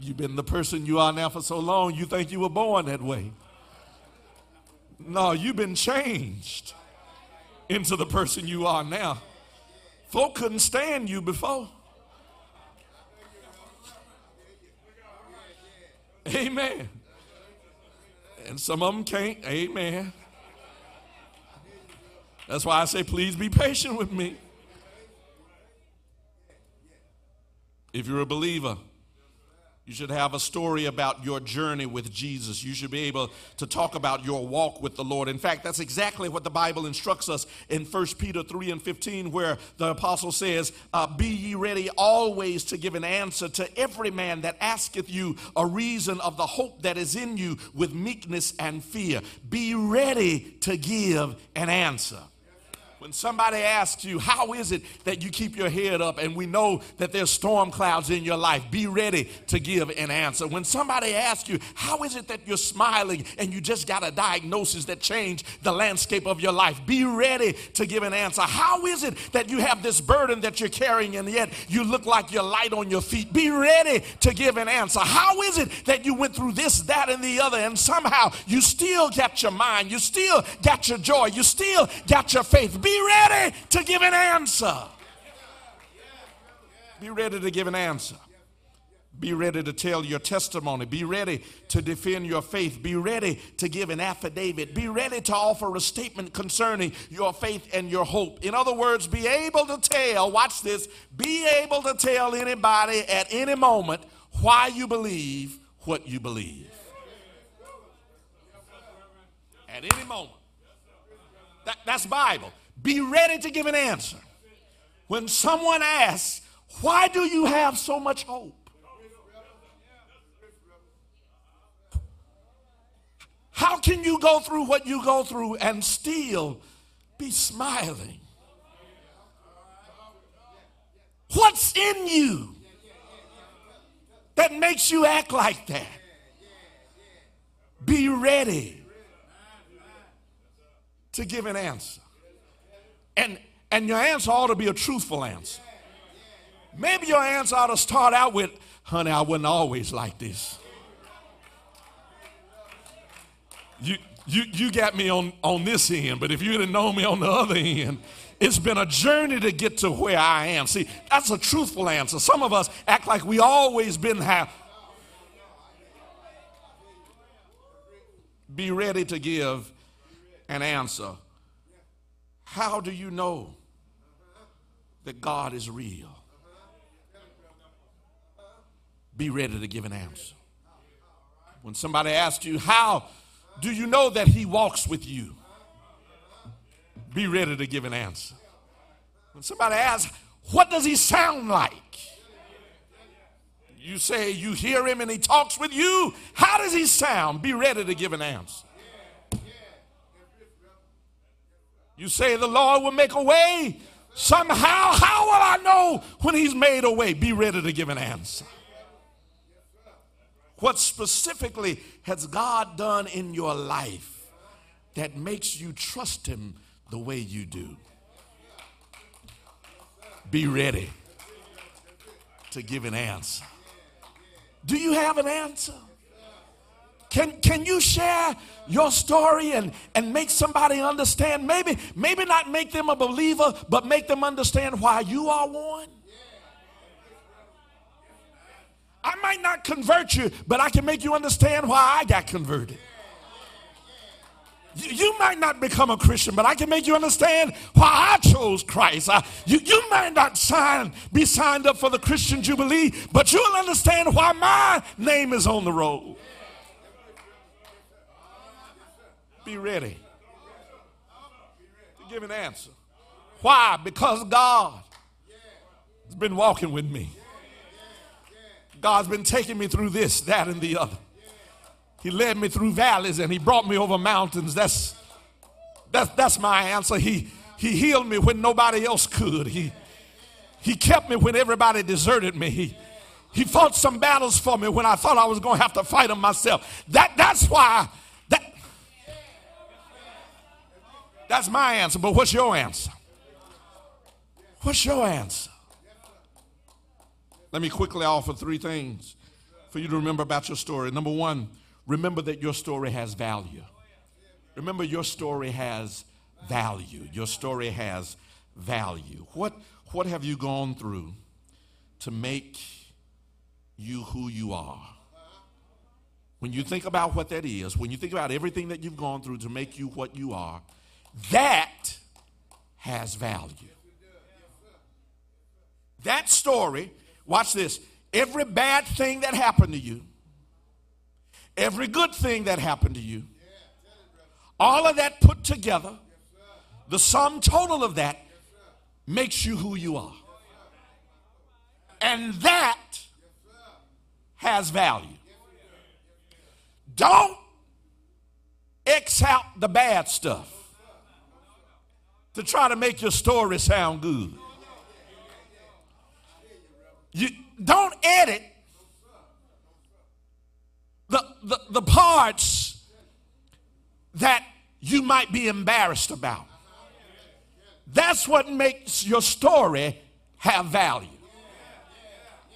You've been the person you are now for so long, you think you were born that way. No, you've been changed into the person you are now. Folk couldn't stand you before. Amen. And some of them can't. Amen. That's why I say, please be patient with me. If you're a believer, you should have a story about your journey with Jesus. You should be able to talk about your walk with the Lord. In fact, that's exactly what the Bible instructs us in 1 Peter 3 and 15, where the apostle says, uh, Be ye ready always to give an answer to every man that asketh you a reason of the hope that is in you with meekness and fear. Be ready to give an answer. When somebody asks you, How is it that you keep your head up? and we know that there's storm clouds in your life, be ready to give an answer. When somebody asks you, How is it that you're smiling and you just got a diagnosis that changed the landscape of your life? Be ready to give an answer. How is it that you have this burden that you're carrying and yet you look like you're light on your feet? Be ready to give an answer. How is it that you went through this, that, and the other, and somehow you still got your mind, you still got your joy, you still got your faith? Be ready to give an answer. Be ready to give an answer. Be ready to tell your testimony. Be ready to defend your faith. Be ready to give an affidavit. Be ready to offer a statement concerning your faith and your hope. In other words, be able to tell, watch this, be able to tell anybody at any moment why you believe what you believe. At any moment. That, that's Bible. Be ready to give an answer. When someone asks, Why do you have so much hope? How can you go through what you go through and still be smiling? What's in you that makes you act like that? Be ready to give an answer. And, and your answer ought to be a truthful answer. Maybe your answer ought to start out with, honey, I wasn't always like this. You, you, you got me on, on this end, but if you didn't know me on the other end, it's been a journey to get to where I am. See, that's a truthful answer. Some of us act like we always been have. Be ready to give an answer. How do you know that God is real? Be ready to give an answer. When somebody asks you, How do you know that He walks with you? Be ready to give an answer. When somebody asks, What does He sound like? You say you hear Him and He talks with you. How does He sound? Be ready to give an answer. You say the Lord will make a way somehow. How will I know when He's made a way? Be ready to give an answer. What specifically has God done in your life that makes you trust Him the way you do? Be ready to give an answer. Do you have an answer? Can, can you share your story and, and make somebody understand? Maybe, maybe not make them a believer, but make them understand why you are one. I might not convert you, but I can make you understand why I got converted. You, might not become a Christian, but I can make you understand why I chose Christ. I, you, you might not sign, be signed up for the Christian Jubilee, but you'll understand why my name is on the roll. Be ready to give an answer. Why? Because God has been walking with me. God's been taking me through this, that, and the other. He led me through valleys and he brought me over mountains. That's that's that's my answer. He he healed me when nobody else could. He he kept me when everybody deserted me. He he fought some battles for me when I thought I was going to have to fight them myself. That that's why that's my answer. But what's your answer? What's your answer? Let me quickly offer three things for you to remember about your story. Number one, remember that your story has value. Remember, your story has value. Your story has value. What, what have you gone through to make you who you are? When you think about what that is, when you think about everything that you've gone through to make you what you are, that has value. That story Watch this. Every bad thing that happened to you, every good thing that happened to you, all of that put together, the sum total of that makes you who you are. And that has value. Don't X out the bad stuff to try to make your story sound good. You don't edit the, the, the parts that you might be embarrassed about. That's what makes your story have value.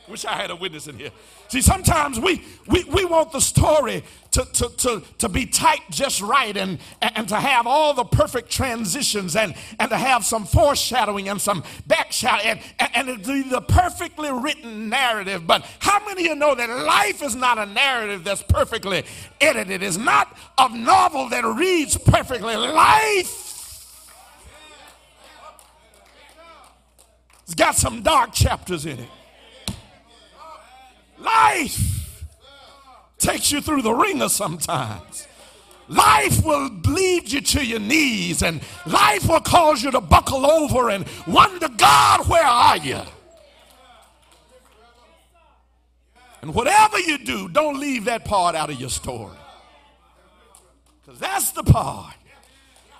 Wish I had a witness in here. See, sometimes we, we, we want the story to, to, to, to be tight just right and, and to have all the perfect transitions and, and to have some foreshadowing and some backshadowing and, and, and to be the perfectly written narrative. But how many of you know that life is not a narrative that's perfectly edited? It's not a novel that reads perfectly. Life it's got some dark chapters in it. Life takes you through the wringer sometimes. Life will lead you to your knees, and life will cause you to buckle over and wonder, God, where are you? And whatever you do, don't leave that part out of your story. Because that's the part.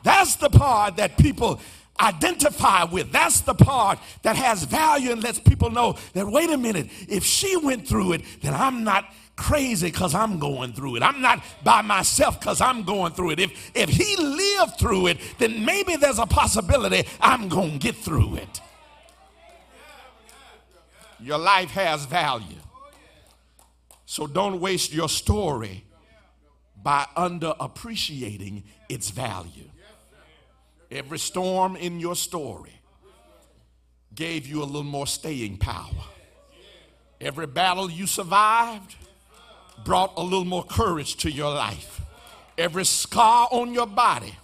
That's the part that people identify with. That's the part that has value and lets people know that, wait a minute, if she went through it, then I'm not crazy because I'm going through it. I'm not by myself because I'm going through it. If, if he lived through it, then maybe there's a possibility I'm going to get through it. Your life has value. So don't waste your story by underappreciating its value. Every storm in your story gave you a little more staying power. Every battle you survived brought a little more courage to your life. Every scar on your body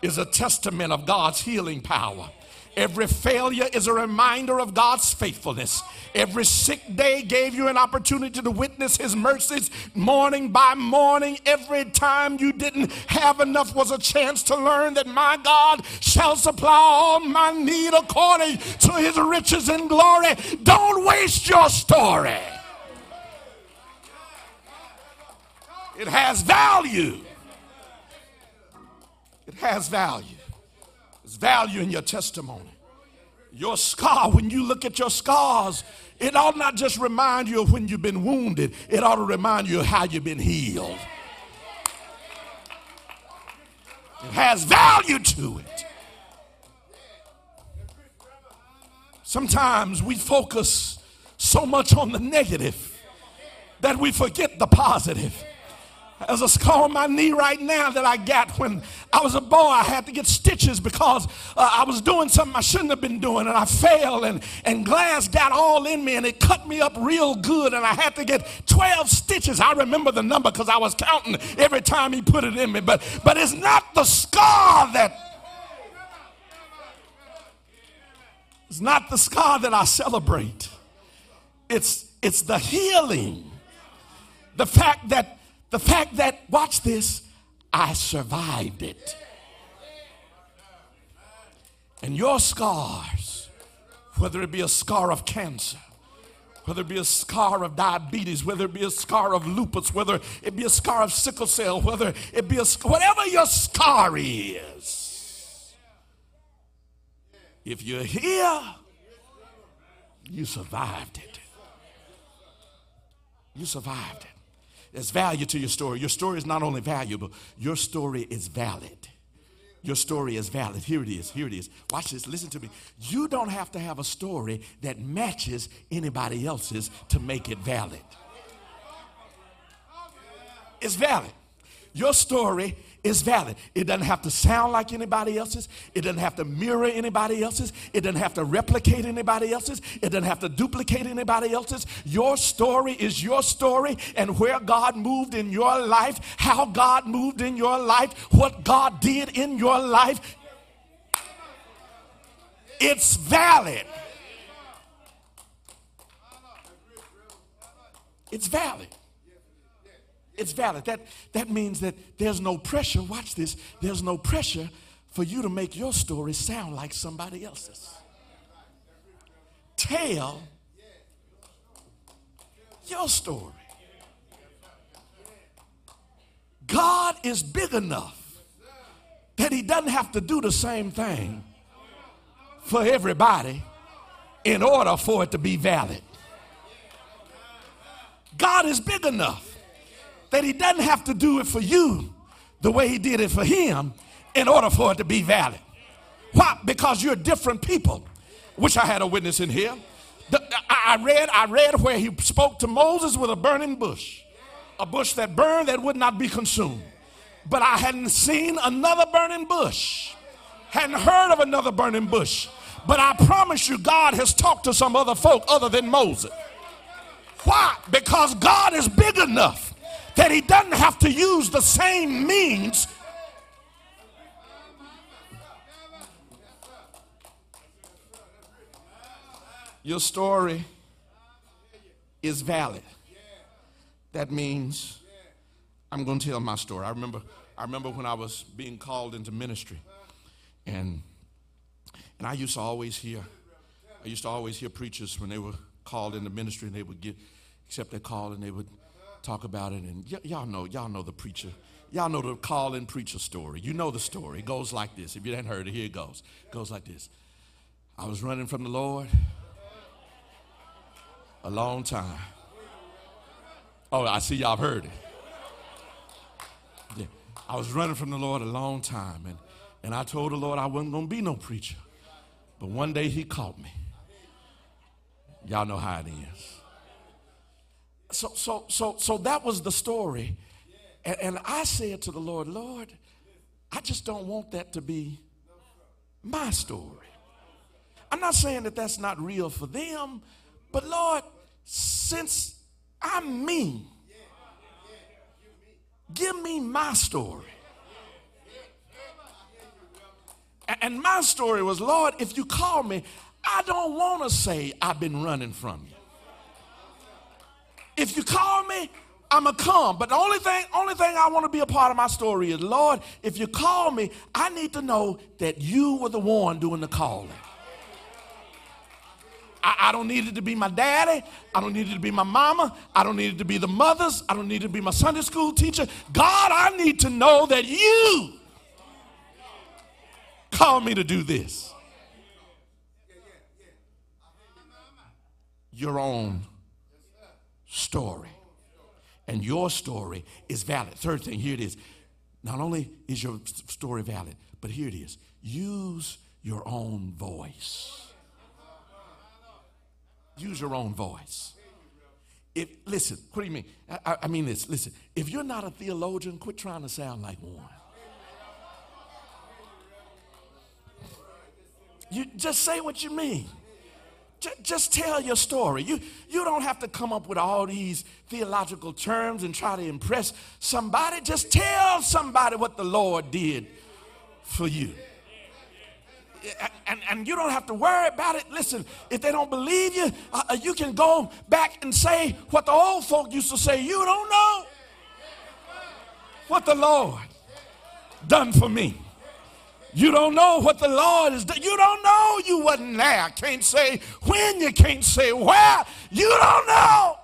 is a testament of God's healing power. Every failure is a reminder of God's faithfulness. Every sick day gave you an opportunity to witness His mercies morning by morning. Every time you didn't have enough was a chance to learn that my God shall supply all my need according to His riches and glory. Don't waste your story, it has value. It has value. Value in your testimony. Your scar, when you look at your scars, it ought not just remind you of when you've been wounded, it ought to remind you of how you've been healed. It has value to it. Sometimes we focus so much on the negative that we forget the positive. There's a scar on my knee right now that I got when I was a boy. I had to get stitches because uh, I was doing something I shouldn't have been doing and I fell and, and glass got all in me and it cut me up real good and I had to get 12 stitches. I remember the number because I was counting every time he put it in me. But, but it's not the scar that it's not the scar that I celebrate. It's, it's the healing. The fact that the fact that, watch this, I survived it. And your scars, whether it be a scar of cancer, whether it be a scar of diabetes, whether it be a scar of lupus, whether it be a scar of sickle cell, whether it be a whatever your scar is, if you're here, you survived it. You survived it. There's value to your story. Your story is not only valuable, your story is valid. Your story is valid. Here it is. Here it is. Watch this. Listen to me. You don't have to have a story that matches anybody else's to make it valid. It's valid. Your story is valid. It doesn't have to sound like anybody else's. It doesn't have to mirror anybody else's. It doesn't have to replicate anybody else's. It doesn't have to duplicate anybody else's. Your story is your story and where God moved in your life, how God moved in your life, what God did in your life. It's valid. It's valid. It's valid. That, that means that there's no pressure. Watch this. There's no pressure for you to make your story sound like somebody else's. Tell your story. God is big enough that He doesn't have to do the same thing for everybody in order for it to be valid. God is big enough that he doesn't have to do it for you the way he did it for him in order for it to be valid. Why? Because you're different people. Wish I had a witness in here. The, I read, I read where he spoke to Moses with a burning bush, a bush that burned that would not be consumed. But I hadn't seen another burning bush, hadn't heard of another burning bush. But I promise you, God has talked to some other folk other than Moses. Why? Because God is big enough that he doesn't have to use the same means your story is valid. That means I'm going to tell my story. I remember, I remember when I was being called into ministry, and and I used to always hear, I used to always hear preachers when they were called into ministry, and they would get accept their call, and they would talk about it. And y- y'all know, y'all know the preacher. Y'all know the call in preacher story. You know the story. It goes like this. If you hadn't heard it, here it goes. It goes like this. I was running from the Lord a long time. Oh, I see y'all heard it. Yeah. I was running from the Lord a long time, and, and I told the Lord I wasn't going to be no preacher. But one day he caught me. Y'all know how it is so, so, so, so that was the story. And, and I said to the Lord, Lord, I just don't want that to be my story. I'm not saying that that's not real for them, but Lord, since I'm me, give me my story. and my story was, Lord, if you call me, I don't want to say I've been running from you. If you call me, I'm gonna come. But the only thing, only thing I want to be a part of my story is, Lord, if you call me, I need to know that you were the one doing the calling. I, I, don't need it to be my daddy. I don't need it to be my mama. I don't need it to be the mothers. I don't need it to be my Sunday school teacher. God, I need to know that you call me to do this. Your own story. And your story is valid. Third thing, here it is. Not only is your story valid, but here it is. Use your own voice. Use your own voice. If listen, what do you mean? I, I mean this. Listen, if you're not a theologian, quit trying to sound like one. You just say what you mean. Just tell your story. You, you don't have to come up with all these theological terms and try to impress somebody. Just tell somebody what the Lord did for you. And, and you don't have to worry about it. Listen, if they don't believe you, uh, uh you can go back and say what the old folk used to say. You don't know what the Lord done for me. You don't know what the Lord is doing. You don't know you wasn't there. Can't say when, you can't say where. You don't know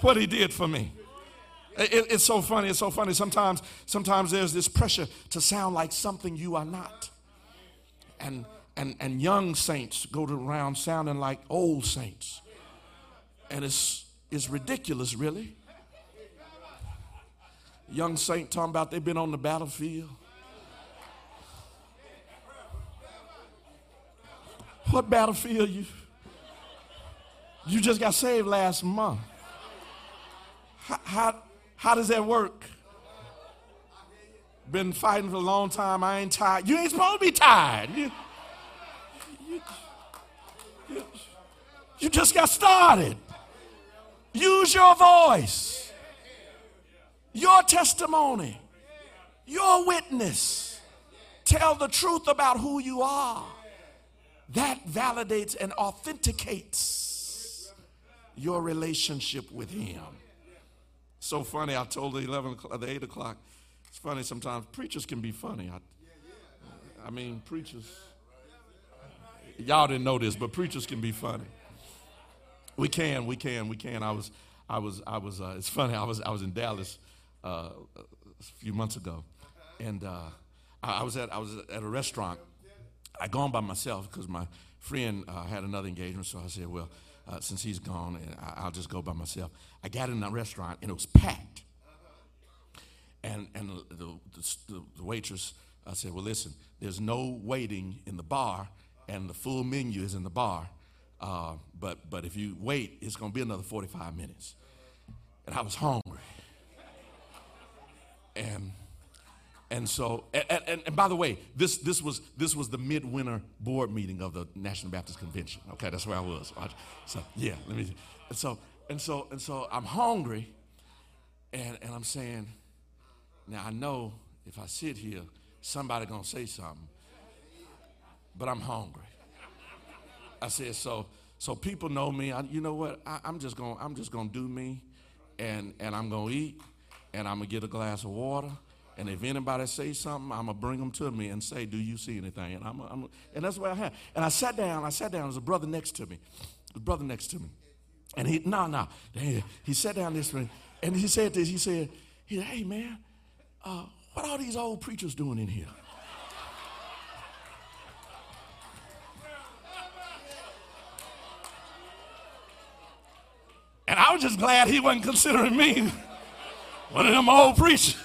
what he did for me. It, it's so funny. It's so funny. Sometimes, sometimes there's this pressure to sound like something you are not. And, and, and young saints go around sounding like old saints. And it's, it's ridiculous, really young saint talking about they've been on the battlefield. What battlefield you? You just got saved last month. How, how, how does that work? Been fighting for a long time. I ain't tired. You ain't supposed to be tired. You, you, you, you just got started. Use your voice your testimony, your witness. Tell the truth about who you are. That validates and authenticates your relationship with Him. So funny, I told the 11 o'clock, the 8 o'clock. It's funny sometimes. Preachers can be funny. I, I mean, preachers, y'all didn't know this, but preachers can be funny. We can, we can, we can. I was, I was, I was, uh, it's funny, I was, I was in Dallas uh, a few months ago, and uh, I, was at I was at a restaurant. I gone by myself because my friend uh, had another engagement, so I said, "Well, uh, since he's gone, I, will just go by myself." I got in the restaurant and it was packed, and and the, the, the waitress I said, "Well, listen, there's no waiting in the bar, and the full menu is in the bar." Uh, but but if you wait, it's going to be another 45 minutes. And I was hungry and and so, and, and, and, by the way, this, this, was, this was the midwinter board meeting of the National Baptist Convention. Okay, that's where I was. So, yeah, let me. And so, and so, and so I'm hungry, and, and I'm saying, now I know if I sit here, somebody gonna say something, but I'm hungry. I said, so, so people know me. I, you know what? I, I'm just gonna, I'm just gonna do me, and, and I'm gonna eat, and I'm gonna get a glass of water. And if anybody say something, I'm gonna bring them to me and say, "Do you see anything?" And I'm, I'm and that's what I had. And I sat down. I sat down. There's a brother next to me. The brother next to me, and he no no. He, sat down this way, and he said this. He said, "He said, hey man, uh, what are these old preachers doing in here?" And I was just glad he wasn't considering me. One of them old preachers.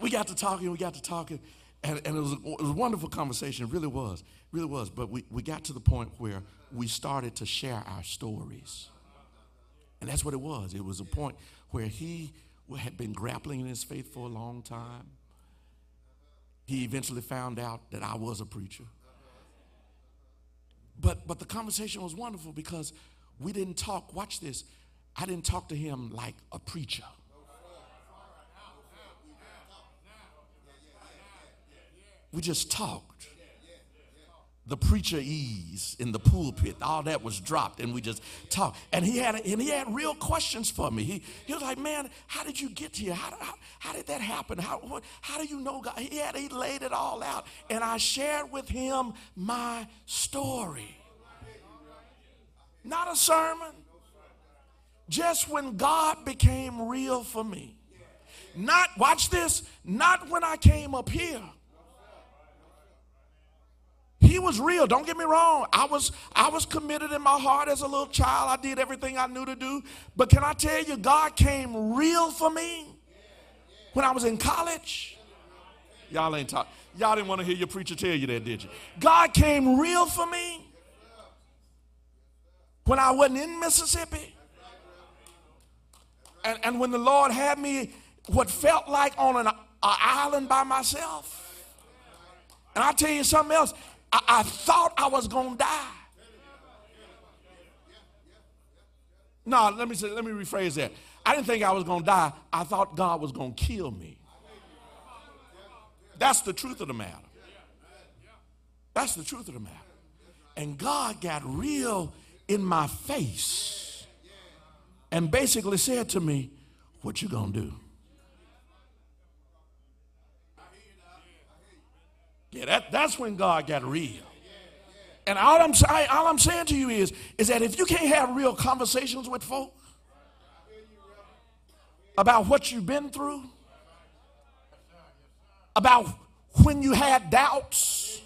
we got to talking, we got to talking, and, and it, was a, it was a wonderful conversation. It really was, really was. But we, we got to the point where we started to share our stories. And that's what it was. It was a point where he had been grappling in his faith for a long time. He eventually found out that I was a preacher. But, but the conversation was wonderful because we didn't talk, watch this, I didn't talk to him like a preacher. We just talked. The preacher ease in the pulpit, all that was dropped, and we just talked. And he had and he had real questions for me. He, he was like, "Man, how did you get here? How, how, how did that happen? How what, how do you know God?" He had he laid it all out, and I shared with him my story. Not a sermon. Just when God became real for me. Not, watch this, not when I came up here. He was real, don't get me wrong. I was I was committed in my heart as a little child. I did everything I knew to do. But can I tell you God came real for me when I was in college? Y'all ain't talk. Y'all didn't want to hear your preacher tell you that, did you? God came real for me when I wasn't in Mississippi. And, and when the Lord had me what felt like on an, an island by myself. And I'll tell you something else. I, I thought I was going to die. No, let me say, let me rephrase that. I didn't think I was going to die. I thought God was going to kill me. That's the truth of the matter. That's the truth of the matter. And God got real in my face and basically said to me, "What you to do?" Yeah, that, that's when God got real. And all I'm, all I'm saying to you is, is that if you can't have real conversations with folk about what you've been through, about when you had doubts,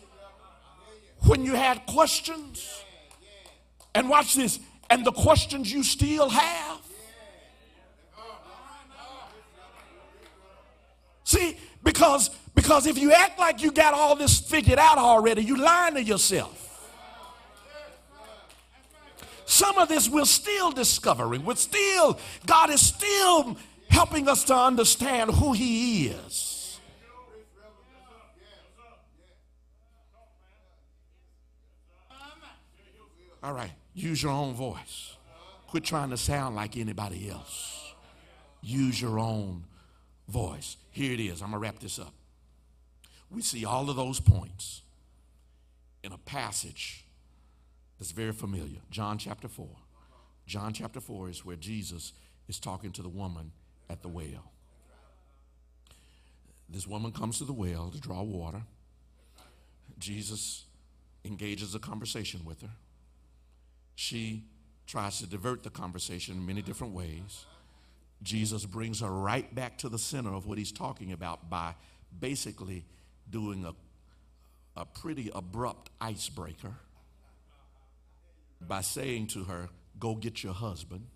when you had questions, and watch this, and the questions you still have. See, because because if you act like you got all this figured out already, you lying to yourself. Some of this we're still discovering. We're still, God is still helping us to understand who He is. All right, use your own voice. Quit trying to sound like anybody else. Use your own voice. Here it is. I'm going to wrap this up. We see all of those points in a passage that's very familiar John chapter 4. John chapter 4 is where Jesus is talking to the woman at the well. This woman comes to the well to draw water. Jesus engages a conversation with her. She tries to divert the conversation in many different ways. Jesus brings her right back to the center of what he's talking about by basically doing a, a pretty abrupt icebreaker by saying to her, Go get your husband.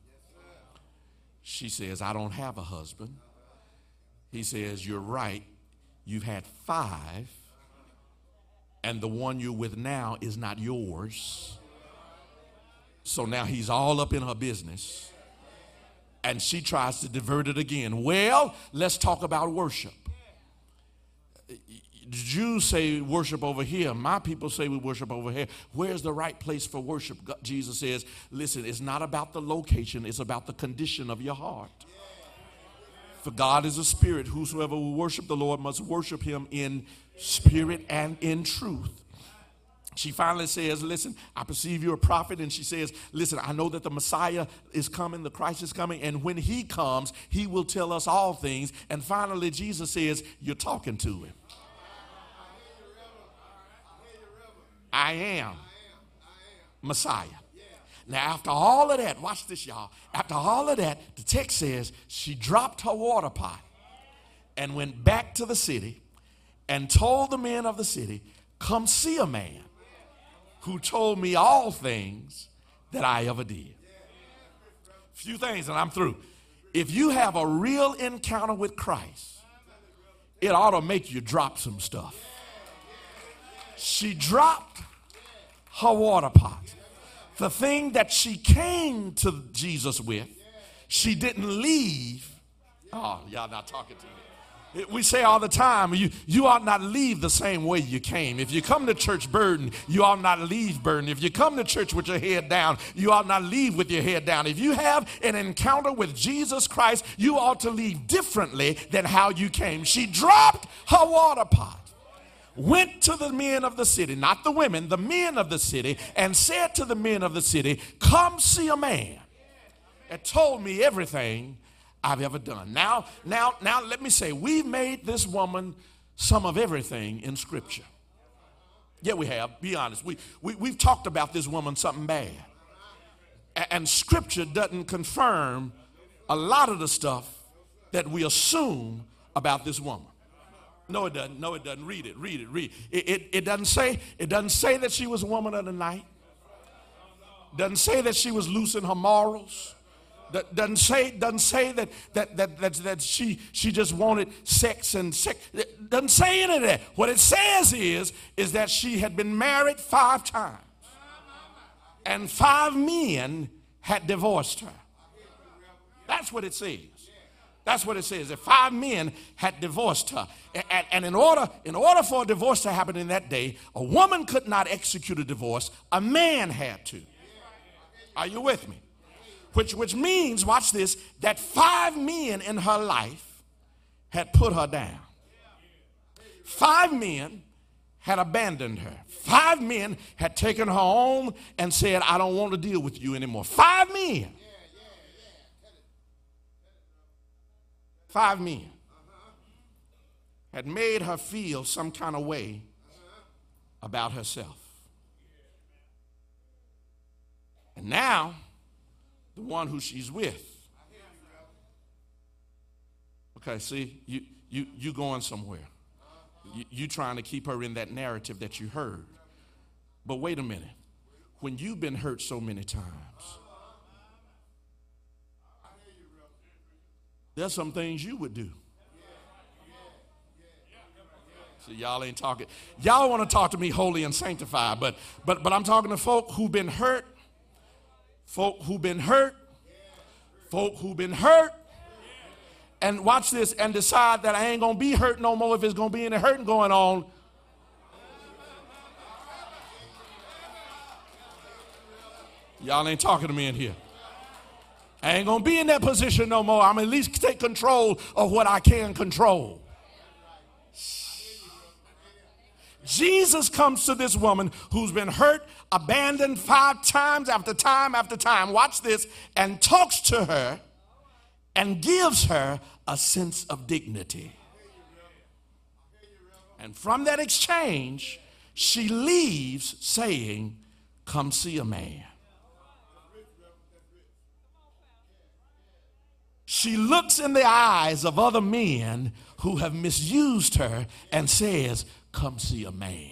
She says, I don't have a husband. He says, You're right. You've had five, and the one you're with now is not yours. So now he's all up in her business. And she tries to divert it again. Well, let's talk about worship. Jews say worship over here. My people say we worship over here. Where's the right place for worship? Jesus says, listen, it's not about the location, it's about the condition of your heart. For God is a spirit. Whosoever will worship the Lord must worship him in spirit and in truth. She finally says, Listen, I perceive you're a prophet. And she says, Listen, I know that the Messiah is coming, the Christ is coming. And when he comes, he will tell us all things. And finally, Jesus says, You're talking to him. I am Messiah. Now, after all of that, watch this, y'all. After all of that, the text says she dropped her water pot and went back to the city and told the men of the city, Come see a man who told me all things that I ever did. Few things, and I'm through. If you have a real encounter with Christ, it ought to make you drop some stuff. She dropped her water pot. The thing that she came to Jesus with, she didn't leave. Oh, y'all not talking to me. We say all the time, you, you ought not leave the same way you came. If you come to church burdened, you ought not leave burdened. If you come to church with your head down, you ought not leave with your head down. If you have an encounter with Jesus Christ, you ought to leave differently than how you came. She dropped her water pot went to the men of the city, not the women, the men of the city, and said to the men of the city, Come see a man that told me everything I've ever done. Now, now, now let me say, we've made this woman some of everything in Scripture. Yeah, we have. Be honest. We, we, we've talked about this woman something bad. A- and Scripture doesn't confirm a lot of the stuff that we assume about this woman. No, it doesn't. No, it doesn't. Read it. Read it. Read it. It, it doesn't say. It doesn't say that she was a woman of the night. Doesn't say that she was loose in her morals. Doesn't say doesn't say that that that that, that she she just wanted sex and sex. It doesn't say any of that. What it says is is that she had been married five times, and five men had divorced her. That's what it says. That's what it says. That five men had divorced her. And, and, in, order, in order for a divorce to happen in that day, a woman could not execute a divorce, a man had to. Are you with me? Which, which means, watch this, that five men in her life had put her down. Five men had abandoned her. Five men had taken her home and said, I don't want to deal with you anymore. Five men. Five men had made her feel some kind of way about herself. And now, the one who she's with. Okay, see, you you you going somewhere. You, you trying to keep her in that narrative that you heard. But wait a minute. When you've been hurt so many times, there's some things you would do. So y'all ain't talking. Y'all want to talk to me holy and sanctified, but but but I'm talking to folk who've been hurt, folk who've been hurt, folk who've been hurt, and watch this and decide that I ain't gonna be hurt no more if it's gonna be any hurting going on. Y'all ain't talking to me in here. I ain't gonna be in that position no more. I'm at least take control of what I can control. Jesus comes to this woman who's been hurt, abandoned five times after time after time. Watch this, and talks to her and gives her a sense of dignity. And from that exchange, she leaves saying, Come see a man. She looks in the eyes of other men who have misused her and says, Come see a man.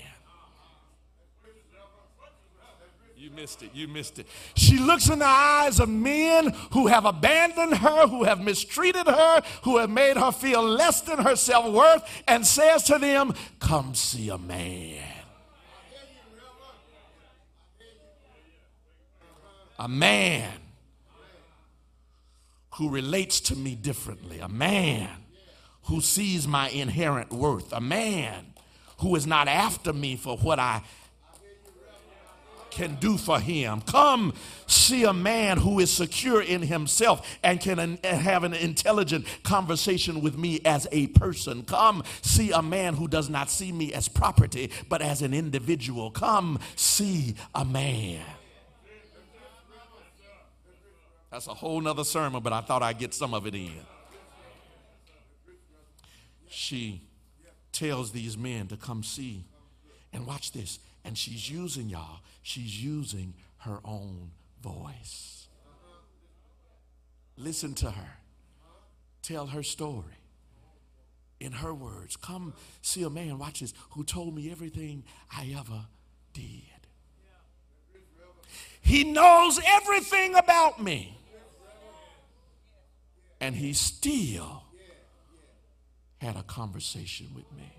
You missed it. You missed it. She looks in the eyes of men who have abandoned her, who have mistreated her, who have made her feel less than her self worth, and says to them, Come see a man. A man who relates to me differently, a man who sees my inherent worth, a man who is not after me for what I can do for him. Come see a man who is secure in himself and can have an intelligent conversation with me as a person. Come see a man who does not see me as property but as an individual. Come see a man. That's a whole nother sermon, but I thought I'd get some of it in. She tells these men to come see. And watch this. And she's using, y'all, she's using her own voice. Listen to her. Tell her story. In her words, come see a man, watch this, who told me everything I ever did. He knows everything about me. And he still had a conversation with me.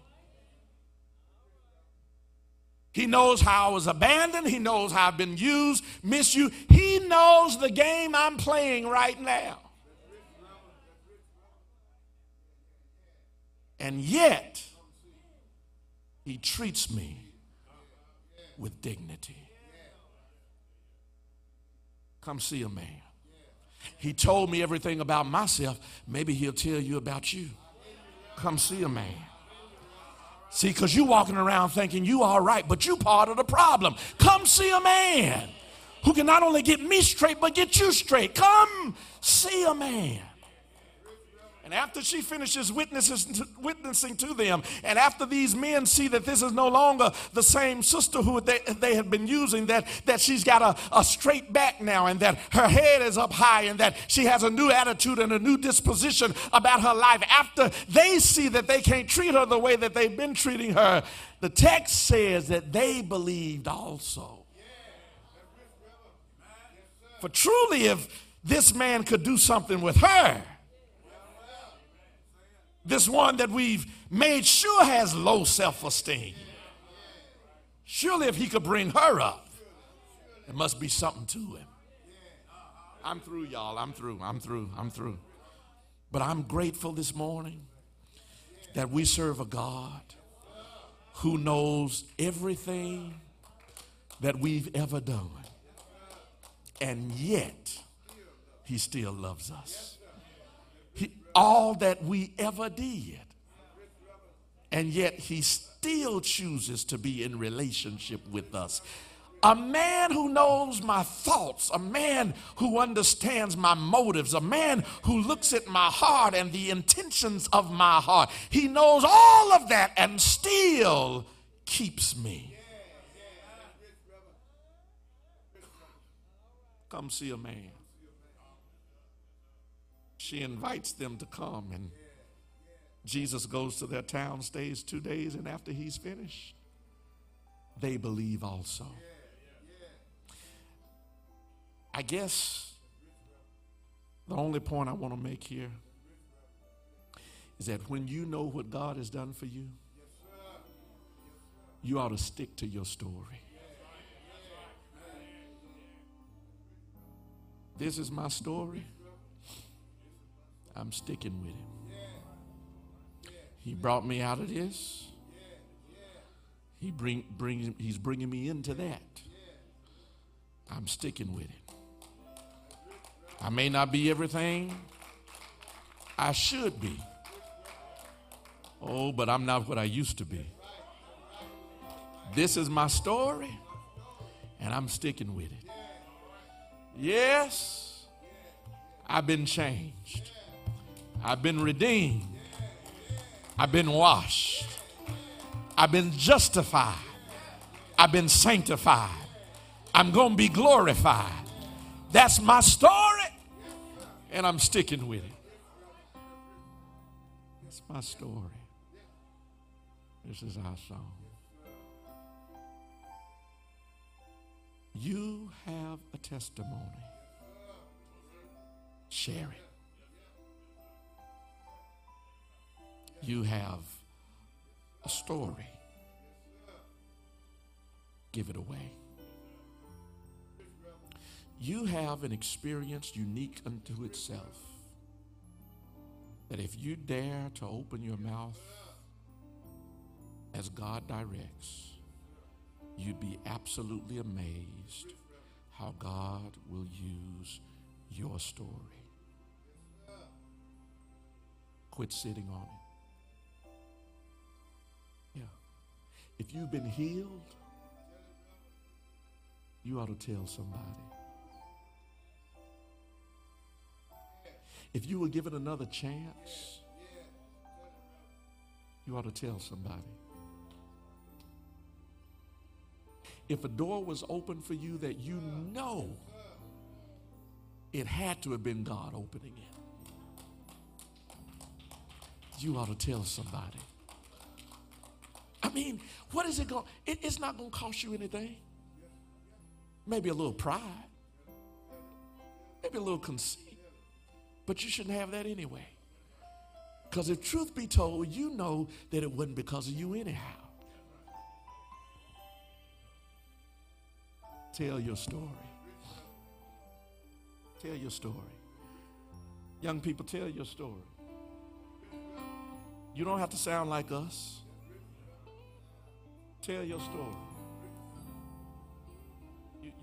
He knows how I was abandoned. He knows how I've been used, misused. He knows the game I'm playing right now. And yet, he treats me with dignity. Come see a man. He told me everything about myself. Maybe he'll tell you about you. Come see a man. See, because you walking around thinking you all right, but you part of the problem. Come see a man who can not only get me straight, but get you straight. Come see a man. And after she finishes witnessing to them, and after these men see that this is no longer the same sister who they, they had been using, that, that she's got a, a straight back now, and that her head is up high, and that she has a new attitude and a new disposition about her life, after they see that they can't treat her the way that they've been treating her, the text says that they believed also. For truly, if this man could do something with her, this one that we've made sure has low self esteem. Surely, if he could bring her up, there must be something to him. I'm through, y'all. I'm through. I'm through. I'm through. But I'm grateful this morning that we serve a God who knows everything that we've ever done. And yet, he still loves us all that we ever did. And yet he still chooses to be in relationship with us. A man who knows my thoughts, a man who understands my motives, a man who looks at my heart and the intentions of my heart. He knows all of that and still keeps me. Come see a man she invites them to come and Jesus goes to their town, stays two days, and after he's finished, they believe also. I guess the only point I want to make here is that when you know what God has done for you, you ought to stick to your story. This is my story. I'm sticking with him. He brought me out of this. He bring, bring, he's bringing me into that. I'm sticking with it. I may not be everything I should be. Oh, but I'm not what I used to be. This is my story, and I'm sticking with it. Yes, I've been changed. I've been redeemed. I've been washed. I've been justified. I've been sanctified. I'm going to be glorified. That's my story, and I'm sticking with it. That's my story. This is our song. You have a testimony. Share it. You have a story. Give it away. You have an experience unique unto itself that if you dare to open your mouth as God directs, you'd be absolutely amazed how God will use your story. Quit sitting on it. If you've been healed, you ought to tell somebody. If you were given another chance, you ought to tell somebody. If a door was open for you that you know it had to have been God opening it, you ought to tell somebody. Mean, what is it going? It, it's not going to cost you anything. Maybe a little pride, maybe a little conceit, but you shouldn't have that anyway. Because if truth be told, you know that it wasn't because of you anyhow. Tell your story. Tell your story. Young people, tell your story. You don't have to sound like us. Tell your story.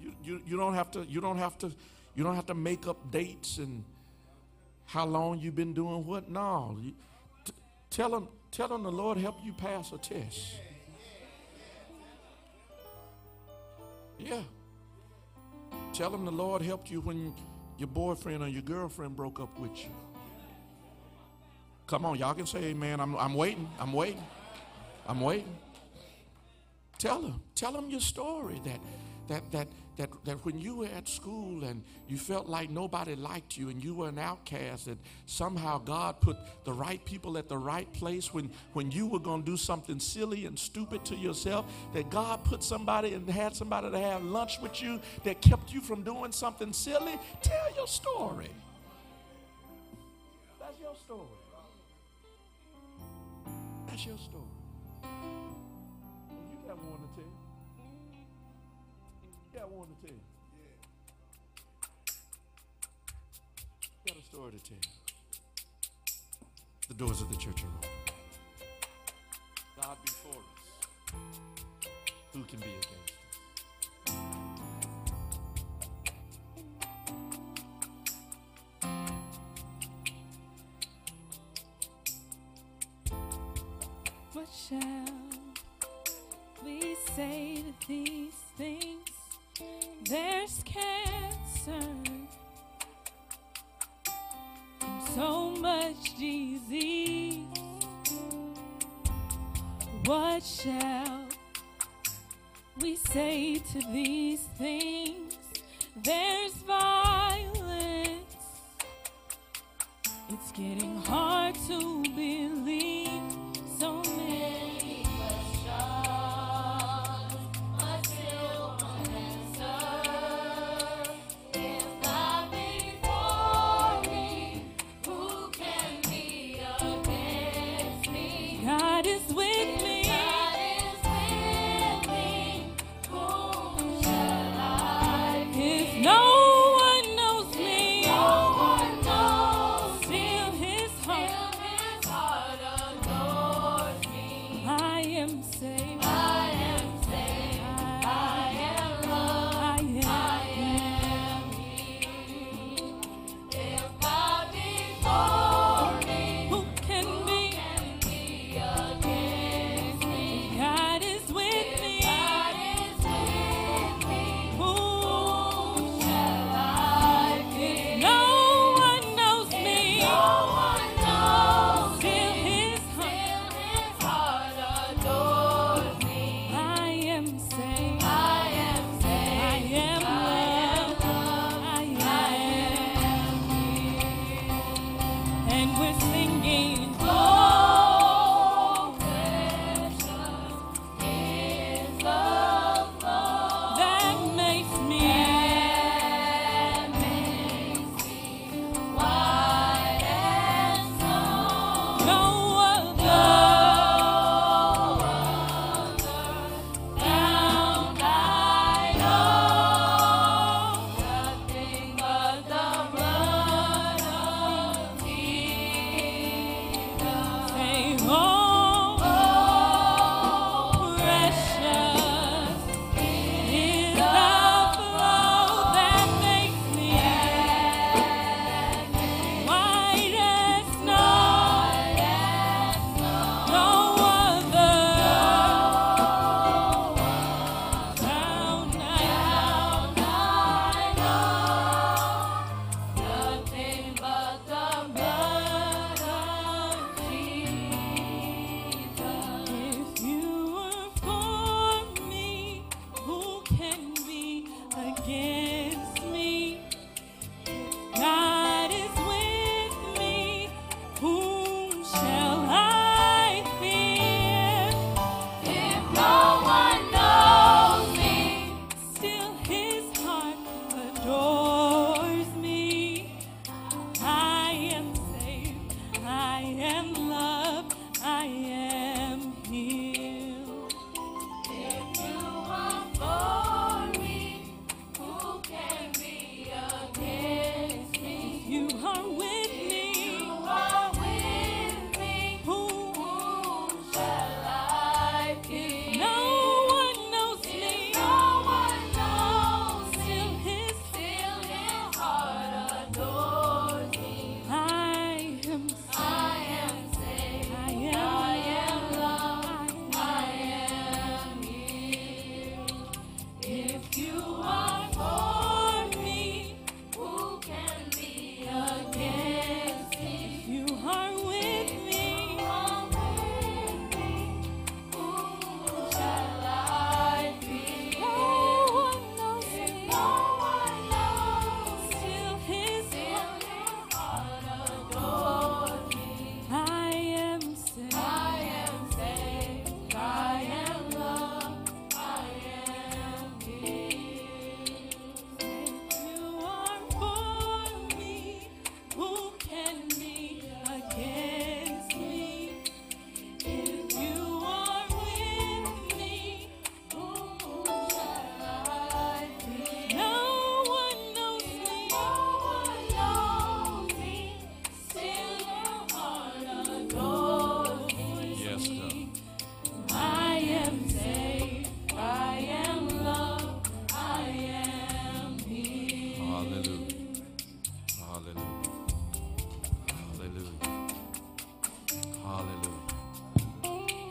You, you, you, don't have to, you don't have to, you don't have to make up dates and how long you've been doing what. No. You, t- Tell them, tell them the Lord helped you pass a test. Yeah. Tell them the Lord helped you when your boyfriend or your girlfriend broke up with you. Come on, y'all can say amen. I'm, I'm waiting. I'm waiting. I'm waiting. Tell them. Tell them your story that, that, that, that, that when you were at school and you felt like nobody liked you and you were an outcast, and somehow God put the right people at the right place when, when you were going to do something silly and stupid to yourself, that God put somebody and had somebody to have lunch with you that kept you from doing something silly. Tell your story. That's your story. That's your story. You got one to tell. You got a story to tell. The doors of the church are open. God before us. Who can be against us?
What shall we say to these things? There's cancer and so much disease. What shall we say to these things? There's violence. It's getting hard to believe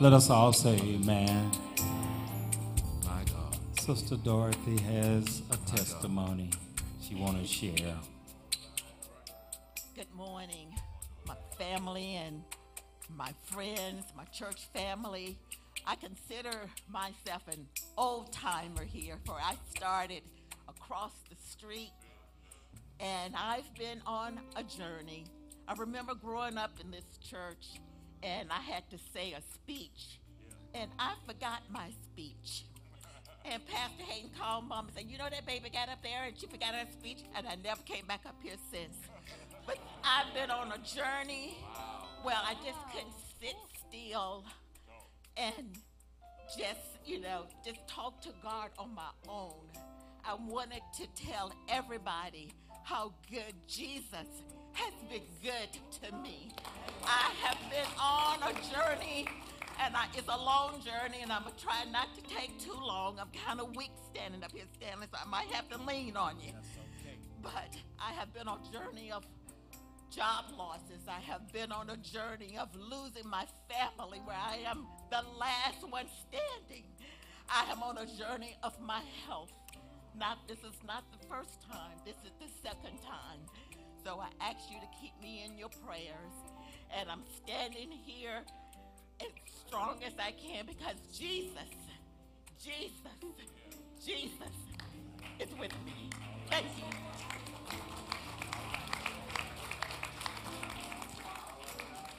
Let us all say amen.
My God.
Sister Dorothy has a testimony she want to share.
Good morning, my family and my friends, my church family. I consider myself an old timer here, for I started across the street and I've been on a journey. I remember growing up in this church and I had to say a speech, and I forgot my speech. And Pastor Hayden called mom and said, You know that baby got up there and she forgot her speech, and I never came back up here since. But I've been on a journey. Well, I just couldn't sit still and just, you know, just talk to God on my own. I wanted to tell everybody how good Jesus has been good to me. I have been on a journey, and I, it's a long journey, and I'm trying not to take too long. I'm kind of weak standing up here, Stanley, so I might have to lean on you. But I have been on a journey of job losses. I have been on a journey of losing my family where I am the last one standing. I am on a journey of my health. Not this is not the first time. This is the second time. So I ask you to keep me in your prayers. And I'm standing here as strong as I can because Jesus, Jesus, Jesus is with me. Thank you.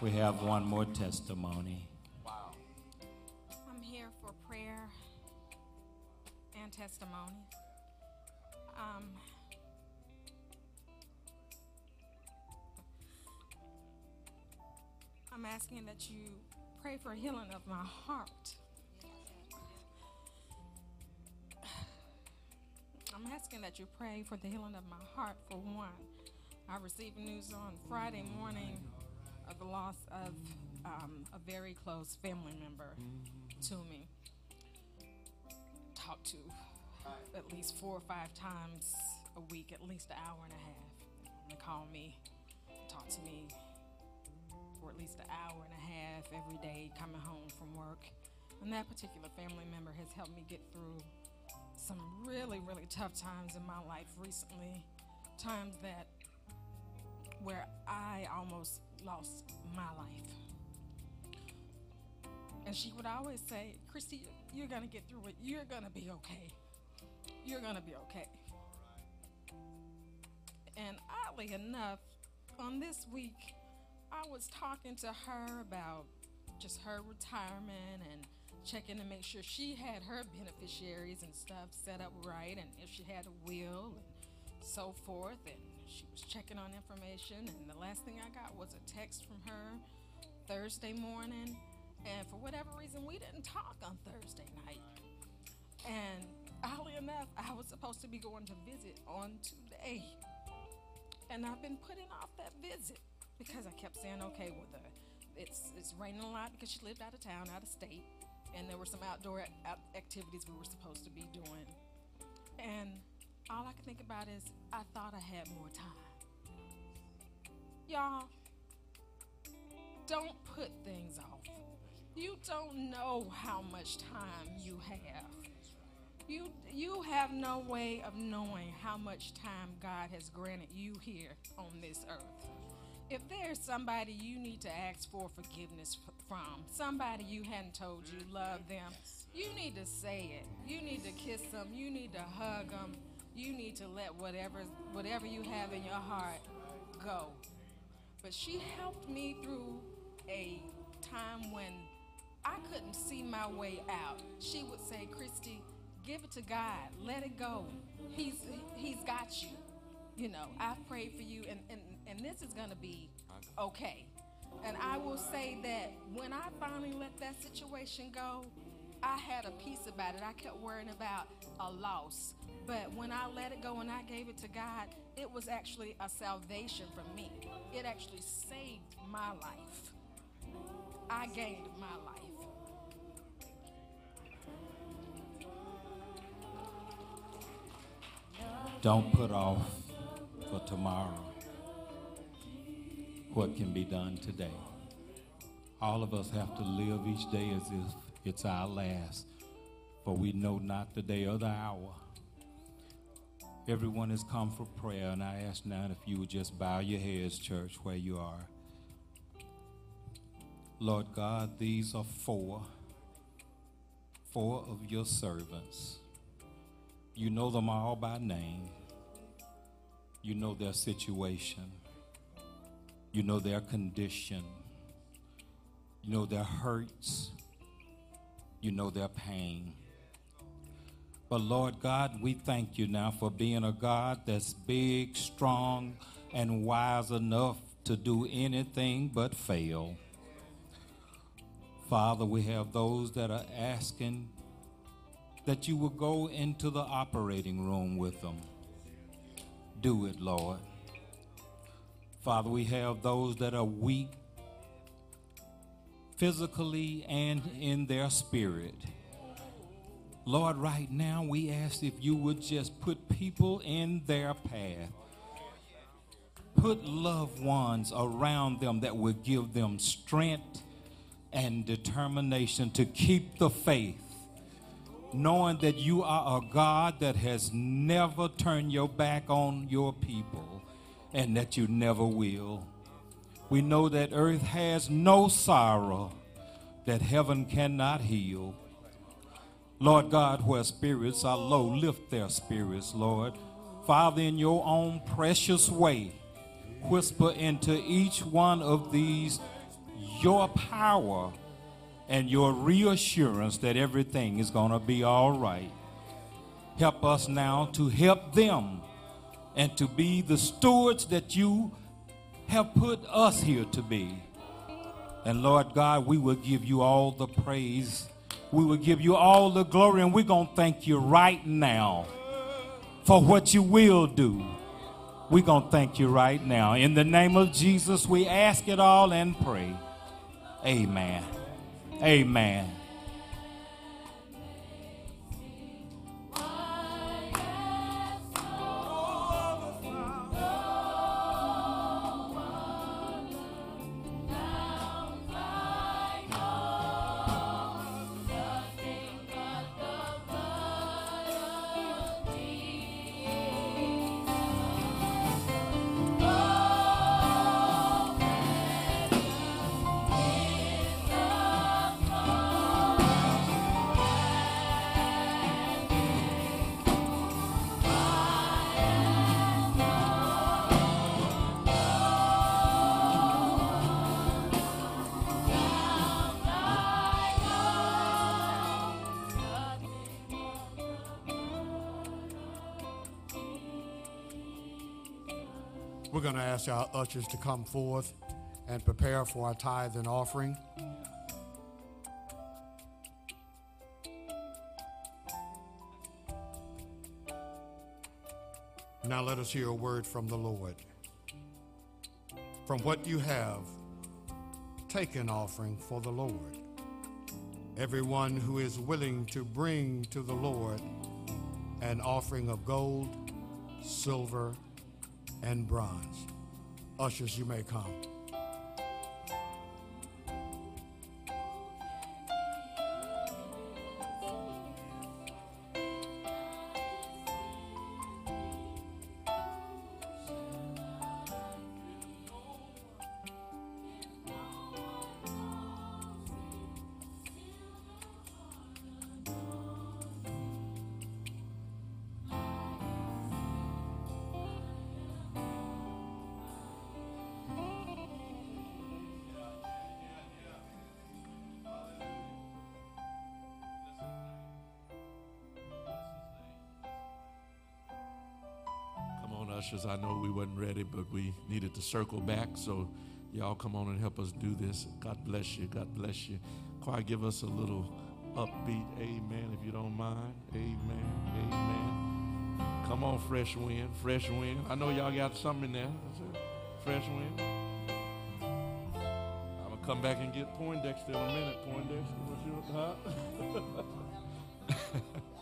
We have one more testimony. Wow.
I'm here for prayer and testimony. Um, I'm asking that you pray for healing of my heart. I'm asking that you pray for the healing of my heart for one. I received news on Friday morning of the loss of um, a very close family member to me. Talked to at least four or five times a week, at least an hour and a half. They call me, talk to me at least an hour and a half every day coming home from work. And that particular family member has helped me get through some really, really tough times in my life recently. Times that where I almost lost my life. And she would always say, Christy, you're gonna get through it. You're gonna be okay. You're gonna be okay. And oddly enough, on this week, I was talking to her about just her retirement and checking to make sure she had her beneficiaries and stuff set up right and if she had a will and so forth. And she was checking on information. And the last thing I got was a text from her Thursday morning. And for whatever reason, we didn't talk on Thursday night. And oddly enough, I was supposed to be going to visit on today. And I've been putting off that visit because I kept saying, okay, well, the, it's, it's raining a lot because she lived out of town, out of state. And there were some outdoor ac- out- activities we were supposed to be doing. And all I could think about is I thought I had more time. Y'all, don't put things off. You don't know how much time you have. You you have no way of knowing how much time God has granted you here on this earth. If there's somebody you need to ask for forgiveness from, somebody you hadn't told you love them, you need to say it. You need to kiss them. You need to hug them. You need to let whatever whatever you have in your heart go. But she helped me through a time when I couldn't see my way out. She would say, Christy, give it to God. Let it go. He's He's got you. You know, I've prayed for you and, and, and this is gonna be okay. And I will say that when I finally let that situation go, I had a peace about it. I kept worrying about a loss. But when I let it go and I gave it to God, it was actually a salvation for me. It actually saved my life. I gained my life.
Don't put off for tomorrow what can be done today. All of us have to live each day as if it's our last, for we know not the day or the hour. Everyone has come for prayer, and I ask now if you would just bow your heads, church, where you are. Lord God, these are four, four of your servants. You know them all by name. You know their situation. You know their condition. You know their hurts. You know their pain. But Lord God, we thank you now for being a God that's big, strong, and wise enough to do anything but fail. Father, we have those that are asking that you will go into the operating room with them. Do it, Lord. Father, we have those that are weak physically and in their spirit. Lord, right now we ask if you would just put people in their path. Put loved ones around them that would give them strength and determination to keep the faith, knowing that you are a God that has never turned your back on your people and that you never will. We know that earth has no sorrow that heaven cannot heal. Lord God, where spirits are low, lift their spirits, Lord. Father, in your own precious way, whisper into each one of these your power and your reassurance that everything is going to be all right. Help us now to help them and to be the stewards that you have put us here to be. And Lord God, we will give you all the praise. We will give you all the glory, and we're going to thank you right now for what you will do. We're going to thank you right now. In the name of Jesus, we ask it all and pray. Amen. Amen.
Ushers to come forth and prepare for our tithe and offering. Now let us hear a word from the Lord. From what you have, take an offering for the Lord. Everyone who is willing to bring to the Lord an offering of gold, silver, and bronze. Ushers, you may come.
Ushers. I know we wasn't ready, but we needed to circle back. So y'all come on and help us do this. God bless you. God bless you. Choir, give us a little upbeat amen if you don't mind. Amen. Amen. Come on, fresh wind. Fresh wind. I know y'all got something in there. Fresh wind. I'm to come back and get Poindexter in a minute. Poindexter, what's your, huh?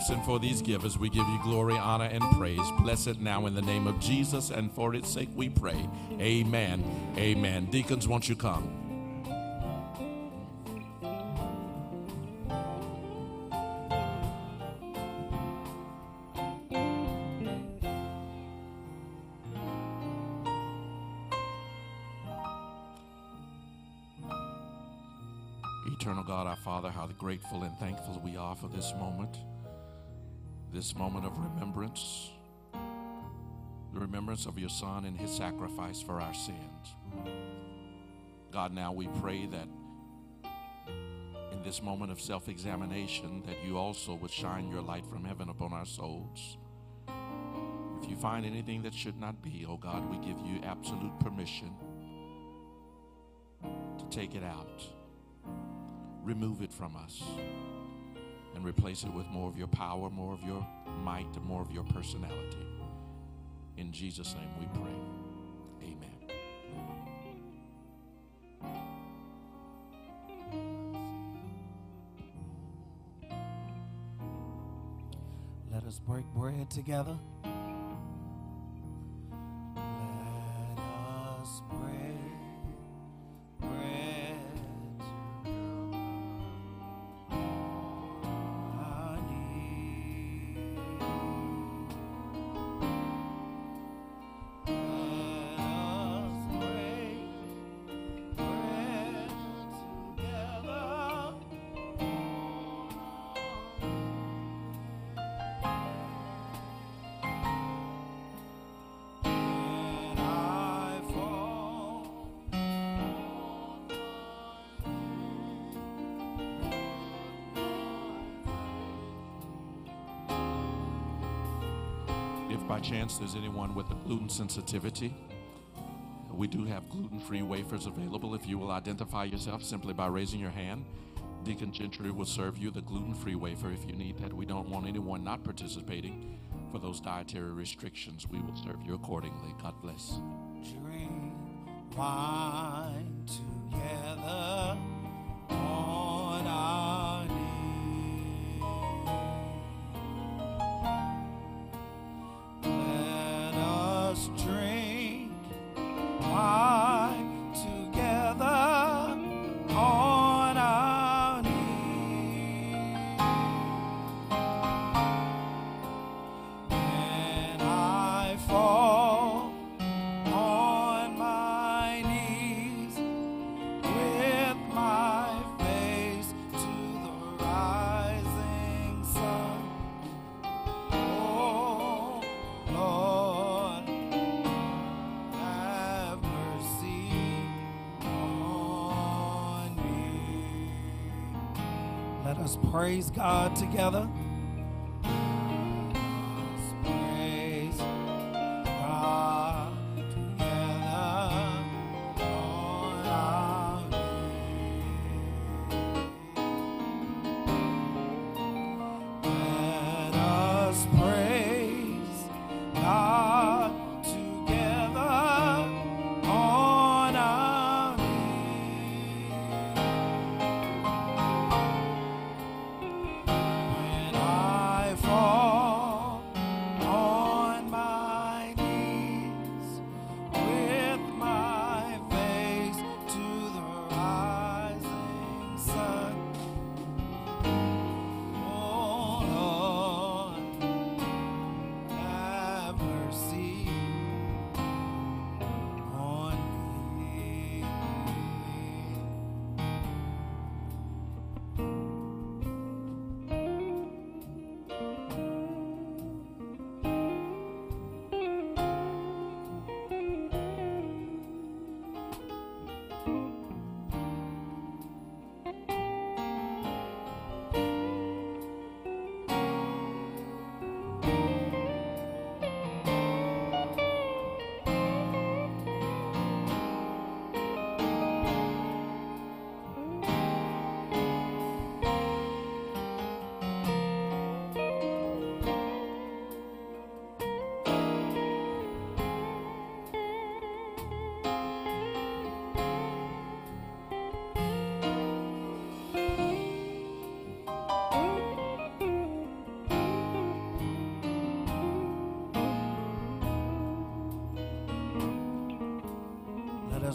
gifts and for these givers. We give you glory, honor, and praise. Bless it now in the name of Jesus, and for its sake we pray. Amen. Amen. Deacons, won't you come? This moment of remembrance, the remembrance of your Son and his sacrifice for our sins. God, now we pray that in this moment of self examination, that you also would shine your light from heaven upon our souls. If you find anything that should not be, oh God, we give you absolute permission to take it out remove it from us and replace it with more of your power, more of your might, more of your personality. In Jesus' name we pray. Amen.
Let us break bread together.
There's anyone with a gluten sensitivity, we do have gluten free wafers available. If you will identify yourself simply by raising your hand, Deacon Gentry will serve you the gluten free wafer if you need that. We don't want anyone not participating for those dietary restrictions. We will serve you accordingly. God bless.
Drink wine together on our praise God together.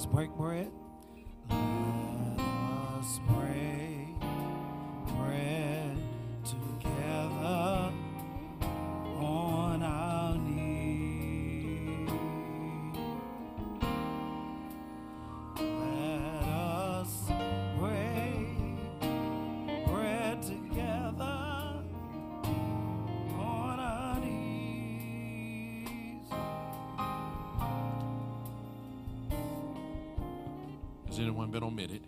Break bread.
Anyone been omitted?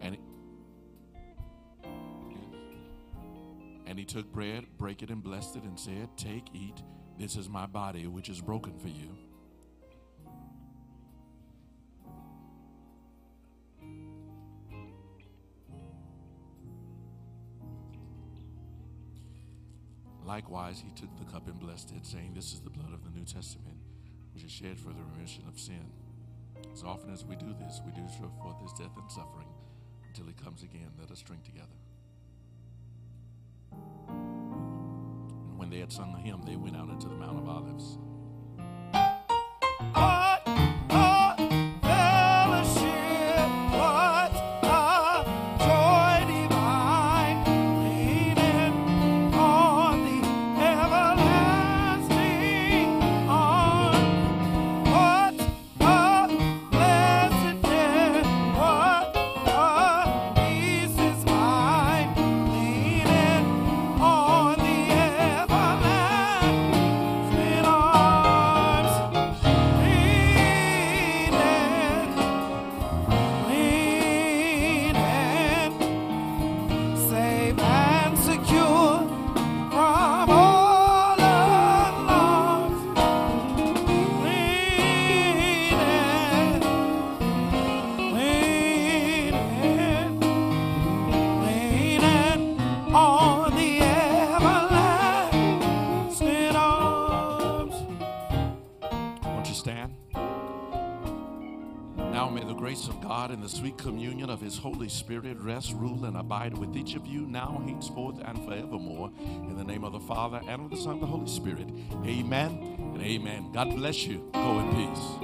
And he, and he took bread, break it, and blessed it, and said, Take, eat. This is my body, which is broken for you. Likewise, he took the cup and blessed it, saying, This is the blood of the New Testament, which is shed for the remission of sin. As often as we do this, we do show forth his death and suffering until he comes again. Let us drink together. And when they had sung a hymn, they went out into the Mount of Olives. Sweet communion of his Holy Spirit rest, rule, and abide with each of you now, henceforth, and forevermore. In the name of the Father, and of the Son, and the Holy Spirit. Amen and amen. God bless you. Go in peace.